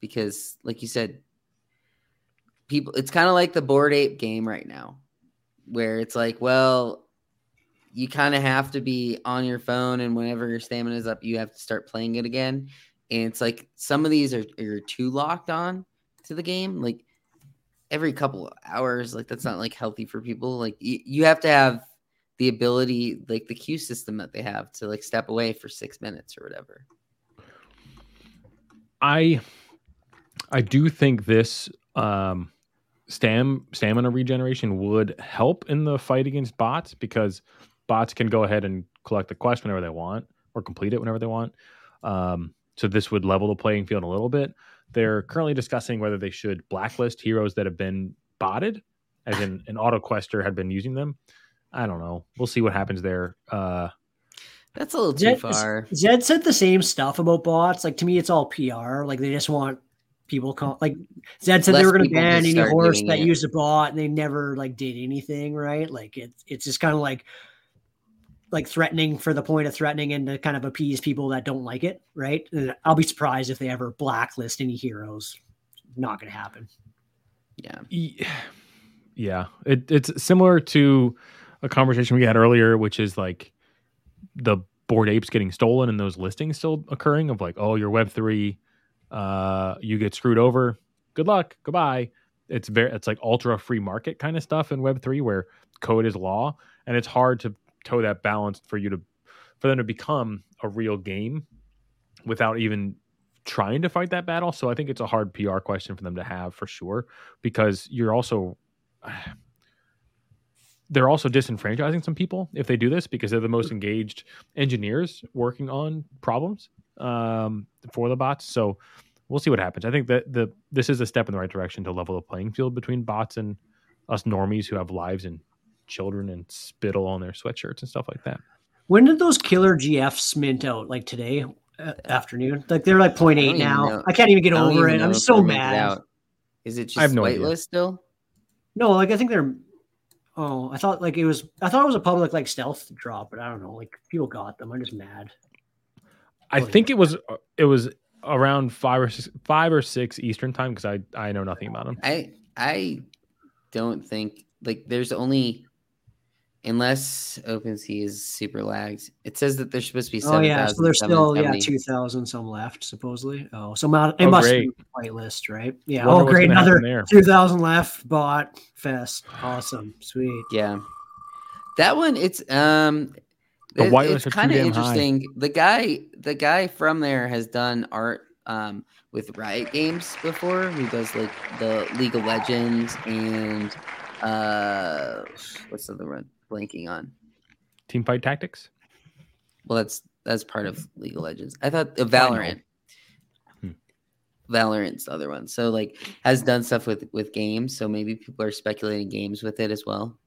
[SPEAKER 4] because like you said people it's kind of like the Bored Ape game right now where it's like, well, you kind of have to be on your phone and whenever your stamina is up, you have to start playing it again. And it's like some of these are you're too locked on to the game. Like every couple of hours like that's not like healthy for people like y- you have to have the ability like the queue system that they have to like step away for six minutes or whatever
[SPEAKER 1] I I do think this um stam stamina regeneration would help in the fight against bots because bots can go ahead and collect the quest whenever they want or complete it whenever they want. Um, so this would level the playing field a little bit. They're currently discussing whether they should blacklist heroes that have been botted, as in an auto quester had been using them. I don't know. We'll see what happens there. Uh,
[SPEAKER 4] that's a little too
[SPEAKER 5] Zed,
[SPEAKER 4] far
[SPEAKER 5] Zed said the same stuff about bots. Like to me, it's all PR. Like they just want people call. Like Zed said they were going to ban any horse that
[SPEAKER 4] it.
[SPEAKER 5] used a bot, and they never like did anything. Right? Like it's it's just kind of like like threatening for the point of threatening and to kind of appease people that don't like it. Right? I'll be surprised if they ever blacklist any heroes. Not going to happen.
[SPEAKER 4] yeah
[SPEAKER 1] Yeah, it, it's similar to a conversation we had earlier, which is like the Bored Apes getting stolen and those listings still occurring of like, oh, your Web three, uh, you get screwed over. Good luck, goodbye. It's very, it's like ultra free market kind of stuff in Web three where code is law, and it's hard to toe that balance for you to, for them to become a real game without even trying to fight that battle. So I think it's a hard PR question for them to have for sure, because you're also <sighs> they're also disenfranchising some people if they do this because they're the most engaged engineers working on problems um, for the bots. So we'll see what happens. I think that the this is a step in the right direction to level the playing field between bots and us normies who have lives and children and spittle on their sweatshirts and stuff like that.
[SPEAKER 5] When did those killer GFs mint out? Like today uh, afternoon? Like they're like
[SPEAKER 4] I
[SPEAKER 5] 0.8
[SPEAKER 4] even
[SPEAKER 5] now.
[SPEAKER 4] know-
[SPEAKER 5] I can't even get over
[SPEAKER 4] even
[SPEAKER 5] it. I'm
[SPEAKER 4] know
[SPEAKER 5] just
[SPEAKER 4] if
[SPEAKER 5] so mad.
[SPEAKER 4] out. is it just
[SPEAKER 1] I have no idea.
[SPEAKER 4] whitelist still
[SPEAKER 5] No, like I think they're. Oh, I thought like it was. I thought it was a public like stealth drop, but I don't know. Like people got them. I'm just mad.
[SPEAKER 1] I think it was it was around five or six, five or six Eastern time because I I know nothing about them.
[SPEAKER 4] i i don't think like there's only unless OpenSea is super lagged. It says that there's supposed to be
[SPEAKER 5] Oh
[SPEAKER 4] seven
[SPEAKER 5] yeah, so there's still yeah two thousand some left supposedly. Oh, so not, it
[SPEAKER 1] Oh,
[SPEAKER 5] must
[SPEAKER 1] great.
[SPEAKER 5] be white list, right? Yeah.
[SPEAKER 1] Wonder
[SPEAKER 5] oh great, another two thousand left. Bought fest, awesome, sweet.
[SPEAKER 4] Yeah, that one. It's um,
[SPEAKER 1] The
[SPEAKER 4] it-
[SPEAKER 1] whitelists
[SPEAKER 4] it's kind of
[SPEAKER 1] damn high.
[SPEAKER 4] interesting. The guy, the guy from there has done art um with Riot Games before. He does like the League of Legends and uh, what's the other one? Blanking on.
[SPEAKER 1] Teamfight Tactics.
[SPEAKER 4] Well, that's that's part of League of Legends. I thought uh. Valorant.
[SPEAKER 1] Hmm.
[SPEAKER 4] Valorant's the other one. So like has done stuff with with games. So maybe people are speculating games with it as well.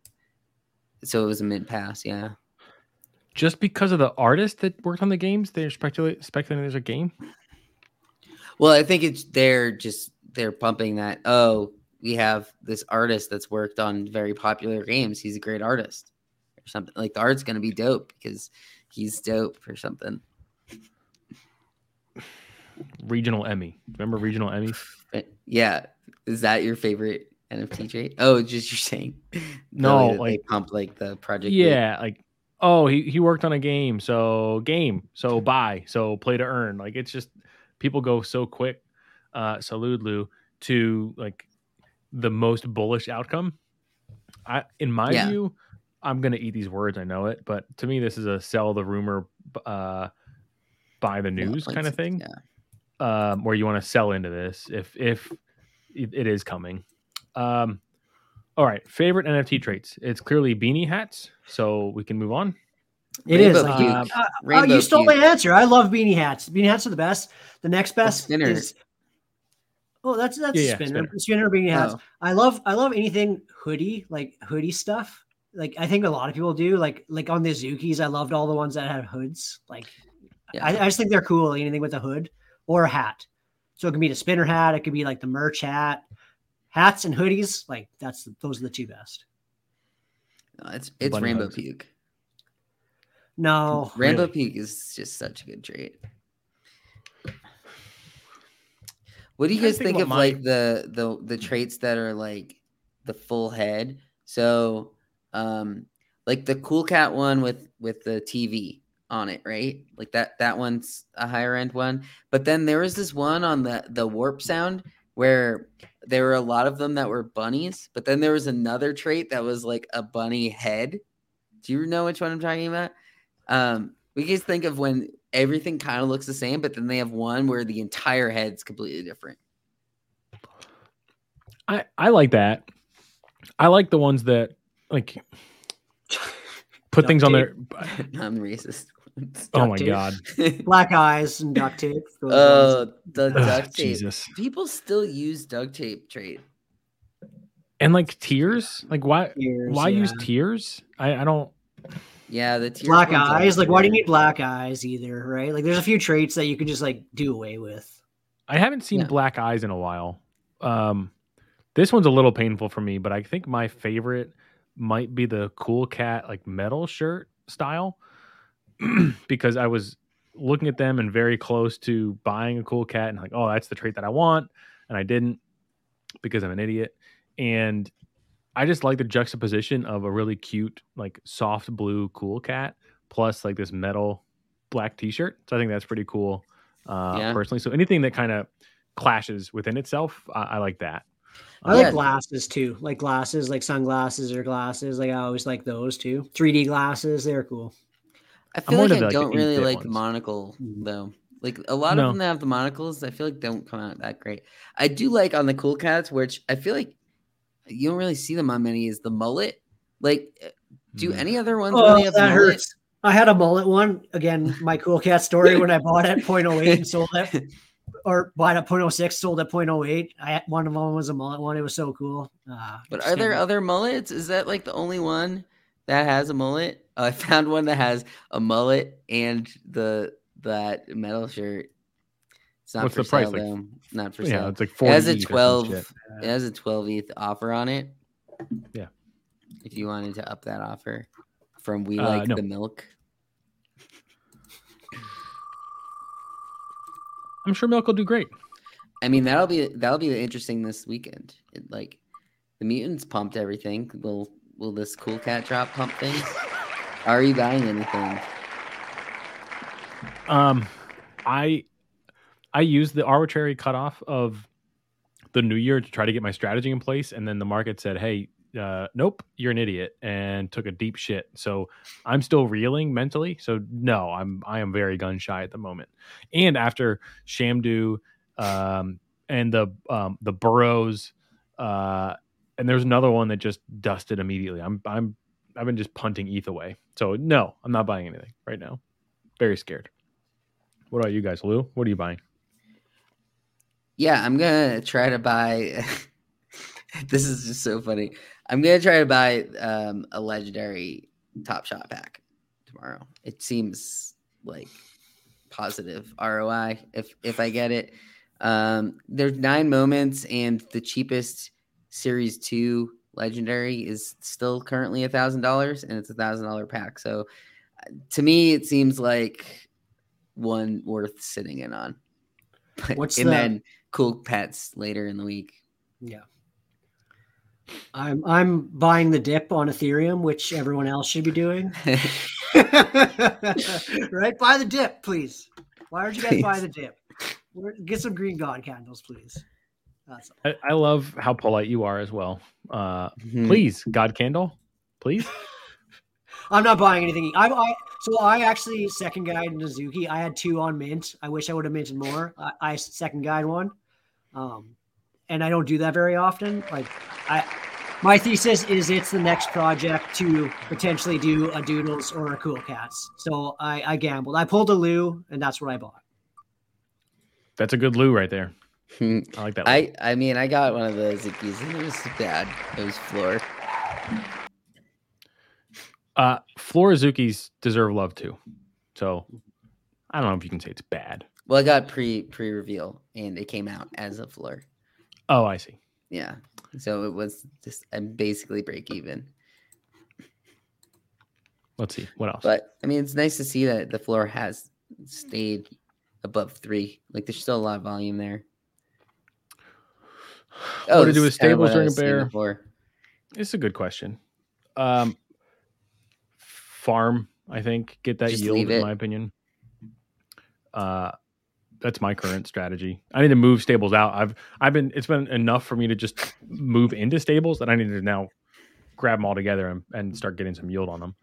[SPEAKER 4] So it was a mid pass, yeah.
[SPEAKER 1] Just because of the artist that worked on the games, they're speculate, speculating there's a game.
[SPEAKER 4] Well, I think it's they're just they're pumping that. Oh, we have this artist that's worked on very popular games. He's a great artist, or something. Like the art's gonna be dope because he's dope or something.
[SPEAKER 1] Regional Emmy. Remember regional Emmy?
[SPEAKER 4] But yeah, is that your favorite NFT trait? Oh, just you're saying. <laughs>
[SPEAKER 1] No,
[SPEAKER 4] way that they
[SPEAKER 1] like-
[SPEAKER 4] pump like the project.
[SPEAKER 1] Yeah, like oh, he, he worked on a game, so game, so buy, so play to earn. Like it's just people go so quick, uh, Saludlu to like the most bullish outcome. I in my
[SPEAKER 4] Yeah.
[SPEAKER 1] view, I'm gonna eat these words. I know it, but to me, this is a sell the rumor, uh, buy the news
[SPEAKER 4] like
[SPEAKER 1] kind of thing.
[SPEAKER 4] Yeah.
[SPEAKER 1] um, where you want to sell into this if if it it is coming. Um, All right, favorite NFT traits. It's clearly beanie hats, so we can move on.
[SPEAKER 5] It is.
[SPEAKER 4] Rainbow
[SPEAKER 5] like,
[SPEAKER 4] puke.
[SPEAKER 5] uh, oh, you stole
[SPEAKER 4] puke.
[SPEAKER 5] my answer. I love beanie hats. Beanie hats are the best. The next best
[SPEAKER 4] spinner.
[SPEAKER 5] is. Oh, that's that's
[SPEAKER 1] Yeah,
[SPEAKER 5] a
[SPEAKER 1] yeah,
[SPEAKER 5] spinner.
[SPEAKER 1] spinner.
[SPEAKER 5] Spinner beanie hats.
[SPEAKER 4] Oh.
[SPEAKER 5] I love I love anything hoodie like hoodie stuff. Like I think a lot of people do. Like like on the Zukis, I loved all the ones that had hoods. Like
[SPEAKER 4] Yeah.
[SPEAKER 5] I, I just think they're cool. Anything with a hood or a hat. So it can be the spinner hat. It could be like the merch hat. Hats and hoodies, like that's those are the two best.
[SPEAKER 4] No, it's it's
[SPEAKER 1] Bunny
[SPEAKER 4] rainbow
[SPEAKER 1] hugs.
[SPEAKER 4] puke.
[SPEAKER 5] No,
[SPEAKER 4] Rainbow
[SPEAKER 1] Really?
[SPEAKER 4] puke is just such a good trait. What do you guys
[SPEAKER 1] think
[SPEAKER 4] think of
[SPEAKER 1] my-
[SPEAKER 4] like the the the traits that are like the full head? So, um, like the cool cat one with with the TV on it, right? Like that that one's a higher end one. But then there was this one on the the WarpSound where there were a lot of them that were bunnies, but then there was another trait that was like a bunny head. Do you know which one I'm talking about? Um, we guys think of when everything kind of looks the same, but then they have one where the entire head's completely different.
[SPEAKER 1] I I like that. I like the ones that like <laughs> put
[SPEAKER 5] Duct
[SPEAKER 1] things on their.
[SPEAKER 4] I'm <laughs> racist.
[SPEAKER 1] Oh my
[SPEAKER 5] tape.
[SPEAKER 1] god, <laughs>
[SPEAKER 5] black eyes and duct tape. those oh, ones.
[SPEAKER 4] oh, the duct oh, tape.
[SPEAKER 1] Jesus.
[SPEAKER 4] People still use duct tape trait.
[SPEAKER 1] And like tears, like why
[SPEAKER 5] Tears,
[SPEAKER 1] why use tears? I I don't.
[SPEAKER 4] Yeah, the tear
[SPEAKER 5] black eyes. Like, why do you
[SPEAKER 4] weird.
[SPEAKER 5] need black eyes either? Right? Like, there's a few traits that you can just like do away with.
[SPEAKER 1] I haven't seen
[SPEAKER 4] Yeah.
[SPEAKER 1] black eyes in a while. Um, this one's a little painful for me, but I think my favorite might be the cool cat like metal shirt style <clears throat> because I was looking at them and very close to buying a cool cat and like, oh, that's the trait that I want, and I didn't because I'm an idiot. And I just like the juxtaposition of a really cute, like soft blue cool cat plus like this metal black t-shirt. So I think that's pretty cool, uh,
[SPEAKER 4] Yeah.
[SPEAKER 1] personally. So anything that kind of clashes within itself, I, I like that.
[SPEAKER 5] I
[SPEAKER 4] Yeah.
[SPEAKER 5] like glasses too, like glasses, like sunglasses or glasses. Like I always like those too. 3D glasses, they're cool.
[SPEAKER 4] I feel
[SPEAKER 1] more
[SPEAKER 4] like I
[SPEAKER 1] like,
[SPEAKER 4] don't really like the
[SPEAKER 1] ones.
[SPEAKER 4] monocle
[SPEAKER 5] Mhm.
[SPEAKER 4] though. Like a lot
[SPEAKER 1] No.
[SPEAKER 4] of them that have the monocles, I feel like don't come out that great. I do like on the cool cats, which I feel like you don't really see them on many, is the mullet. Like, uh, do
[SPEAKER 1] Mm.
[SPEAKER 4] any other ones
[SPEAKER 5] Oh,
[SPEAKER 4] really have
[SPEAKER 5] that
[SPEAKER 4] mullet?
[SPEAKER 5] hurts. I had a mullet one. Again, my cool cat story when I bought it 0.08 and sold it, <laughs> or bought it 0.06, sold at 0.08. I had, one of them was a mullet one. It was so cool. Uh,
[SPEAKER 4] But are there other mullets? Is that like the only one that has a mullet? Oh, I <laughs> found one that has a mullet and the that metal shirt. It's not
[SPEAKER 1] What's
[SPEAKER 4] for
[SPEAKER 1] the price?
[SPEAKER 4] sale
[SPEAKER 1] Like-
[SPEAKER 4] though. Not for
[SPEAKER 1] yeah,
[SPEAKER 4] sale.
[SPEAKER 1] it's like
[SPEAKER 4] It
[SPEAKER 1] forty.
[SPEAKER 4] has a twelve. It has a twelve ETH offer on it.
[SPEAKER 1] Yeah.
[SPEAKER 4] If you wanted to up that offer from We
[SPEAKER 1] Uh,
[SPEAKER 4] Like
[SPEAKER 1] no.
[SPEAKER 4] the Milk.
[SPEAKER 1] I'm sure Milk will do great.
[SPEAKER 4] I mean, that'll be that'll be interesting this weekend. It, like the mutants pumped everything. Will will this cool cat drop pump things? Are you buying anything?
[SPEAKER 1] Um, I I used the arbitrary cutoff of the new year to try to get my strategy in place, and then the market said, "Hey, uh, nope, you're an idiot," and took a deep shit. So I'm still reeling mentally. So no, I'm I am very gun shy at the moment. And after Shamdoo, um, and the um the Burrows, uh, and there's another one that just dusted immediately. I'm I'm I've been just punting ETH away. So no, I'm not buying anything right now. Very scared. What about you guys, Lou? What are you buying?
[SPEAKER 4] Yeah, I'm gonna try to buy. <laughs> this is just so funny. I'm gonna try to buy um, a legendary Top Shot pack tomorrow. It seems like positive ROI if if I get it. Um, there's nine moments, and the cheapest Series Two legendary is still currently a thousand dollars, and it's a thousand dollar pack. So, to me, it seems like one worth sitting in on. But- <laughs>
[SPEAKER 5] What's
[SPEAKER 4] and
[SPEAKER 5] the-
[SPEAKER 4] then cool pets later in the week.
[SPEAKER 5] Yeah. I'm I'm buying the dip on Ethereum, which everyone else should be doing. <laughs> <laughs> right? Buy the dip, please. Why don't you guys buy the dip? Get some green god candles, please. That's.
[SPEAKER 1] I, I love how polite you are as well. Uh,
[SPEAKER 4] Mhm.
[SPEAKER 1] please, God Candle, please. <laughs>
[SPEAKER 5] I'm not buying anything. I, I so I actually second guide Nazuki. I had two on mint. I wish I would have minted more. I, I second guide one, um, and I don't do that very often. Like I, my thesis is it's the next project to potentially do a Doodles or a Cool Cats. So I, I gambled. I pulled a Lou, and that's what I bought.
[SPEAKER 1] That's a good loo right there. <laughs> I like that. loo.
[SPEAKER 4] I I mean I got one of those Zukis and it was bad. It was floor.
[SPEAKER 1] Uh, Florizukis deserve love too. So I don't know if you can say it's bad.
[SPEAKER 4] Well, I got pre pre reveal and it came out as a floor.
[SPEAKER 1] Oh, I see.
[SPEAKER 4] Yeah. So it was just I'm basically break even.
[SPEAKER 1] Let's see what else.
[SPEAKER 4] But I mean it's nice to see that the floor has stayed above three. Like there's still a lot of volume there.
[SPEAKER 1] what to do with stables during a bear?
[SPEAKER 4] before.
[SPEAKER 1] It's a good question. Um, farm, I think, get that
[SPEAKER 4] Just
[SPEAKER 1] yield, in my opinion. Uh, that's my current strategy. I need to move stables out. I've I've been it's been enough for me to just move into stables that I need to now grab them all together and, and start getting some yield on them.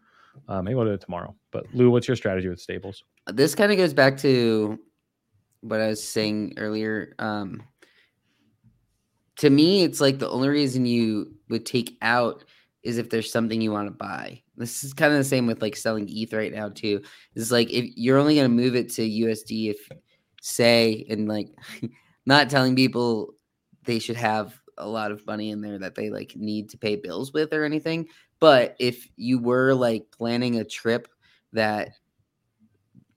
[SPEAKER 1] Uh, maybe I'll do it tomorrow. But Lou, what's your strategy with stables?
[SPEAKER 4] this kind of goes back to what I was saying earlier. Um, to me, it's like the only reason you would take out is if there's something you want to buy. This is kind of the same with like selling ETH right now too. It's like if you're only going to move it to USD if say and like <laughs> not telling people they should have a lot of money in there that they like need to pay bills with or anything. But if you were like planning a trip that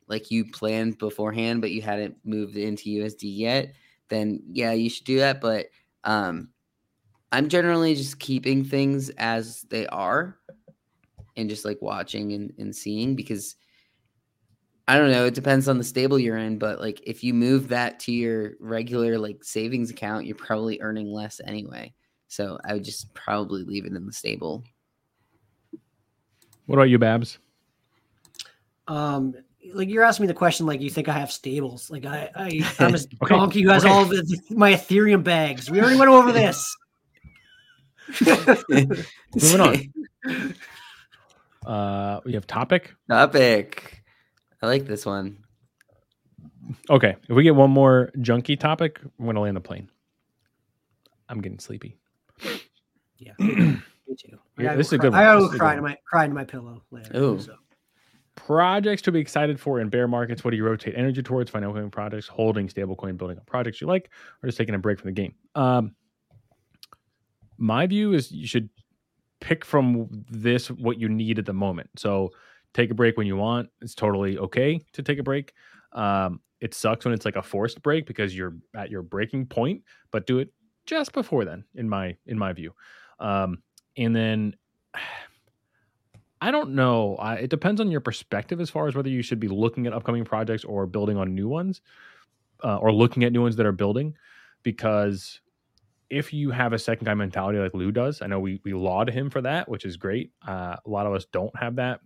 [SPEAKER 4] like you planned beforehand, but you hadn't moved into USD yet, then yeah, you should do that. But um, I'm generally just keeping things as they are and just like watching and, and seeing because I don't know, it depends on the stable you're in, but like if you move that to your regular like savings account, you're probably earning less anyway. So I would just probably leave it in the stable.
[SPEAKER 1] What about you, Babs?
[SPEAKER 5] Um, like you're asking me the question, like you think I have stables? Like I, I <laughs> I'm a
[SPEAKER 1] Okay,
[SPEAKER 5] donkey who has
[SPEAKER 1] okay.
[SPEAKER 5] all of the, my Ethereum bags. We already went over this. <laughs>
[SPEAKER 1] Moving on. <laughs> Uh, we have topic.
[SPEAKER 4] Topic. I like this one.
[SPEAKER 1] Okay, if we get one more junky topic, I'm gonna land the plane. I'm getting sleepy.
[SPEAKER 5] Yeah, <clears throat> me too.
[SPEAKER 1] Yeah, this is a good one.
[SPEAKER 5] I
[SPEAKER 1] This
[SPEAKER 5] gotta
[SPEAKER 1] is
[SPEAKER 5] go
[SPEAKER 1] a
[SPEAKER 5] cry
[SPEAKER 1] good
[SPEAKER 5] to my cry into my pillow later.
[SPEAKER 4] Ooh.
[SPEAKER 5] So.
[SPEAKER 1] Projects to be excited for in bear markets. What do you rotate energy towards? Financial projects, holding stablecoin, building up projects you like, or just taking a break from the game. Um, my view is you should pick from this what you need at the moment. So take a break when you want. It's totally okay to take a break. Um, it sucks when it's like a forced break because you're at your breaking point, but do it just before then, in my in my view. Um, and then <sighs> I don't know. I, it depends on your perspective as far as whether you should be looking at upcoming projects or building on new ones, uh, or looking at new ones that are building. Because if you have a second guy mentality like Lou does, I know we we laud him for that, which is great. Uh, a lot of us don't have that,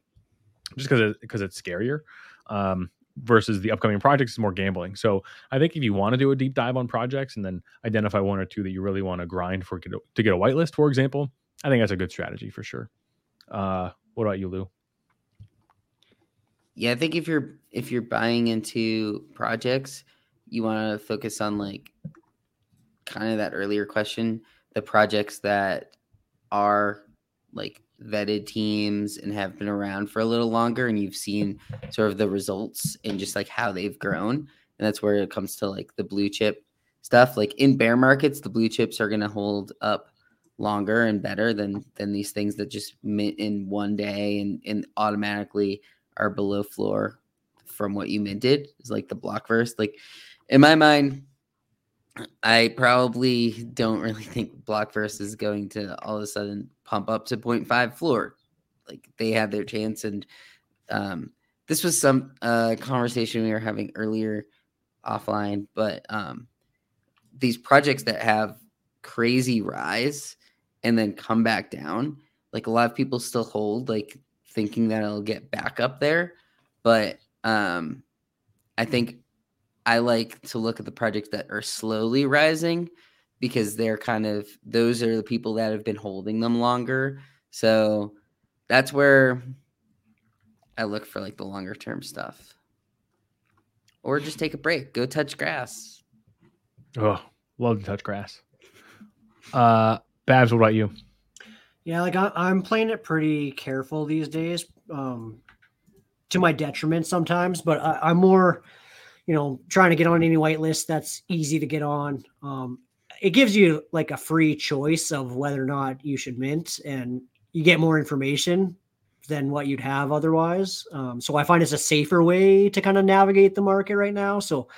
[SPEAKER 1] just because because it's scarier. Um, versus the upcoming projects is more gambling. So I think if you want to do a deep dive on projects and then identify one or two that you really want to grind for to get a whitelist, for example, I think that's a good strategy for sure. Uh, what about you, Lou?
[SPEAKER 4] Yeah, I think if you're if you're buying into projects, you want to focus on like kind of that earlier question, the projects that are like vetted teams and have been around for a little longer and you've seen sort of the results and just like how they've grown. And that's where it comes to like the blue chip stuff. Like in bear markets, the blue chips are going to hold up longer and better than than these things that just mint in one day and and automatically are below floor from what you minted is like the Blockverse. Like in my mind, I probably don't really <laughs> think Blockverse is going to all of a sudden pump up to 0.5 floor. Like they had their chance, and um, this was some uh, conversation we were having earlier offline. But um, these projects that have crazy rise and then come back down, like a lot of people still hold, like thinking that it'll get back up there. But um, I think I like to look at the projects that are slowly rising because they're kind of those are the people that have been holding them longer. So that's where I look for like the longer term stuff. Or just take a break, go touch grass.
[SPEAKER 1] Oh, love to touch grass. Uh, Babs, what about you?
[SPEAKER 5] Yeah, like I, I'm playing it pretty careful these days, um, to my detriment sometimes. But I, I'm more, you know, trying to get on any whitelist that's easy to get on. Um, it gives you like a free choice of whether or not you should mint, and you get more information than what you'd have otherwise. Um, so I find it's a safer way to kind of navigate the market right now. So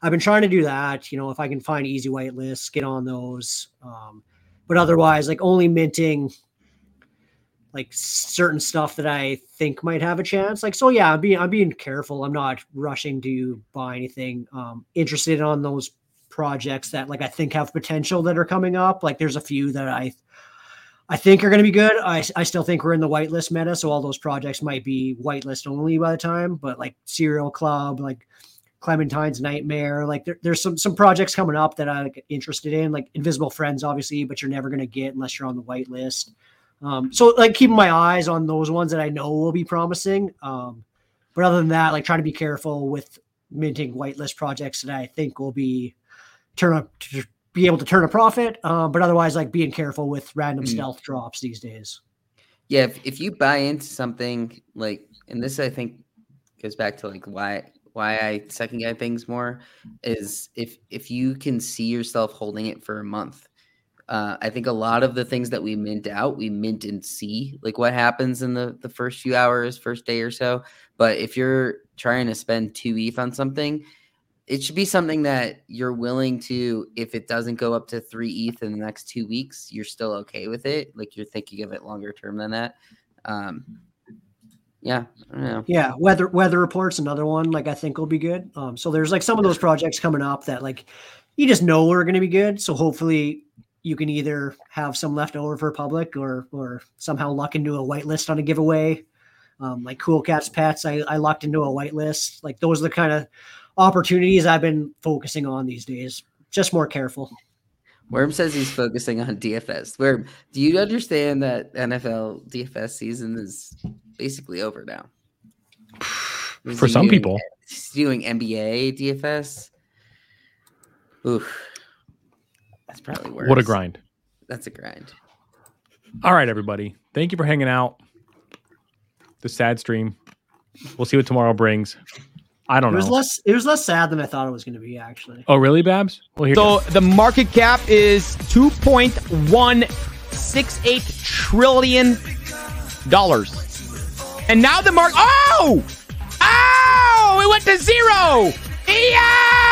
[SPEAKER 5] I've been trying to do that. You know, if I can find easy white lists, get on those. Um, but otherwise, like only minting like certain stuff that I think might have a chance. Like, so yeah, I'm being I'm being careful. I'm not rushing to buy anything. Um, interested on those projects that like I think have potential that are coming up. Like, there's a few that I I think are going to be good. I I still think we're in the whitelist meta, so all those projects might be whitelist only by the time. But like Serial Club, like Clementine's Nightmare, like there, there's some some projects coming up that I'm interested in, like Invisible Friends, obviously, but you're never going to get unless you're on the whitelist. Um, so like keeping my eyes on those ones that I know will be promising. Um, but other than that, like trying to be careful with minting whitelist projects that I think will be turn up to be able to turn a profit. Um, but otherwise, like being careful with random
[SPEAKER 4] Mm.
[SPEAKER 5] stealth drops these days.
[SPEAKER 4] Yeah, if, if you buy into something like, and this I think goes back to like why why I second guess things more is if if you can see yourself holding it for a month. Uh, I think a lot of the things that we mint out, we mint and see like what happens in the the first few hours, first day or so. But if you're trying to spend two ETH on something, it should be something that you're willing to if it doesn't go up to three ETH in the next two weeks, you're still okay with it. Like you're thinking of it longer term than that. Um, yeah.
[SPEAKER 5] Yeah, weather weather reports another one like I think will be good. Um, so there's like some of those projects coming up that like you just know are going to be good. So hopefully you can either have some left over for public or or somehow luck into a whitelist on a giveaway. Um, like Cool Cats Pets, I, I locked into a whitelist. Like those are the kind of opportunities I've been focusing on these days. Just more careful.
[SPEAKER 4] Worm says he's focusing on DFS. Worm, do you understand that NFL DFS season is basically over now? Is
[SPEAKER 1] For some
[SPEAKER 4] doing-
[SPEAKER 1] people.
[SPEAKER 4] doing NBA DFS. Oof, that's probably worse.
[SPEAKER 1] What a grind.
[SPEAKER 4] That's a grind.
[SPEAKER 1] All right, everybody. Thank you for hanging out. The sad stream. We'll see what tomorrow brings. I don't
[SPEAKER 5] It was
[SPEAKER 1] know.
[SPEAKER 5] less it was less sad than I thought it was going to be actually.
[SPEAKER 1] oh, really, Babs? Well, here.
[SPEAKER 7] So the market cap is 2.168 trillion dollars. And now the mark Oh! Oh! It went to zero! Yeah!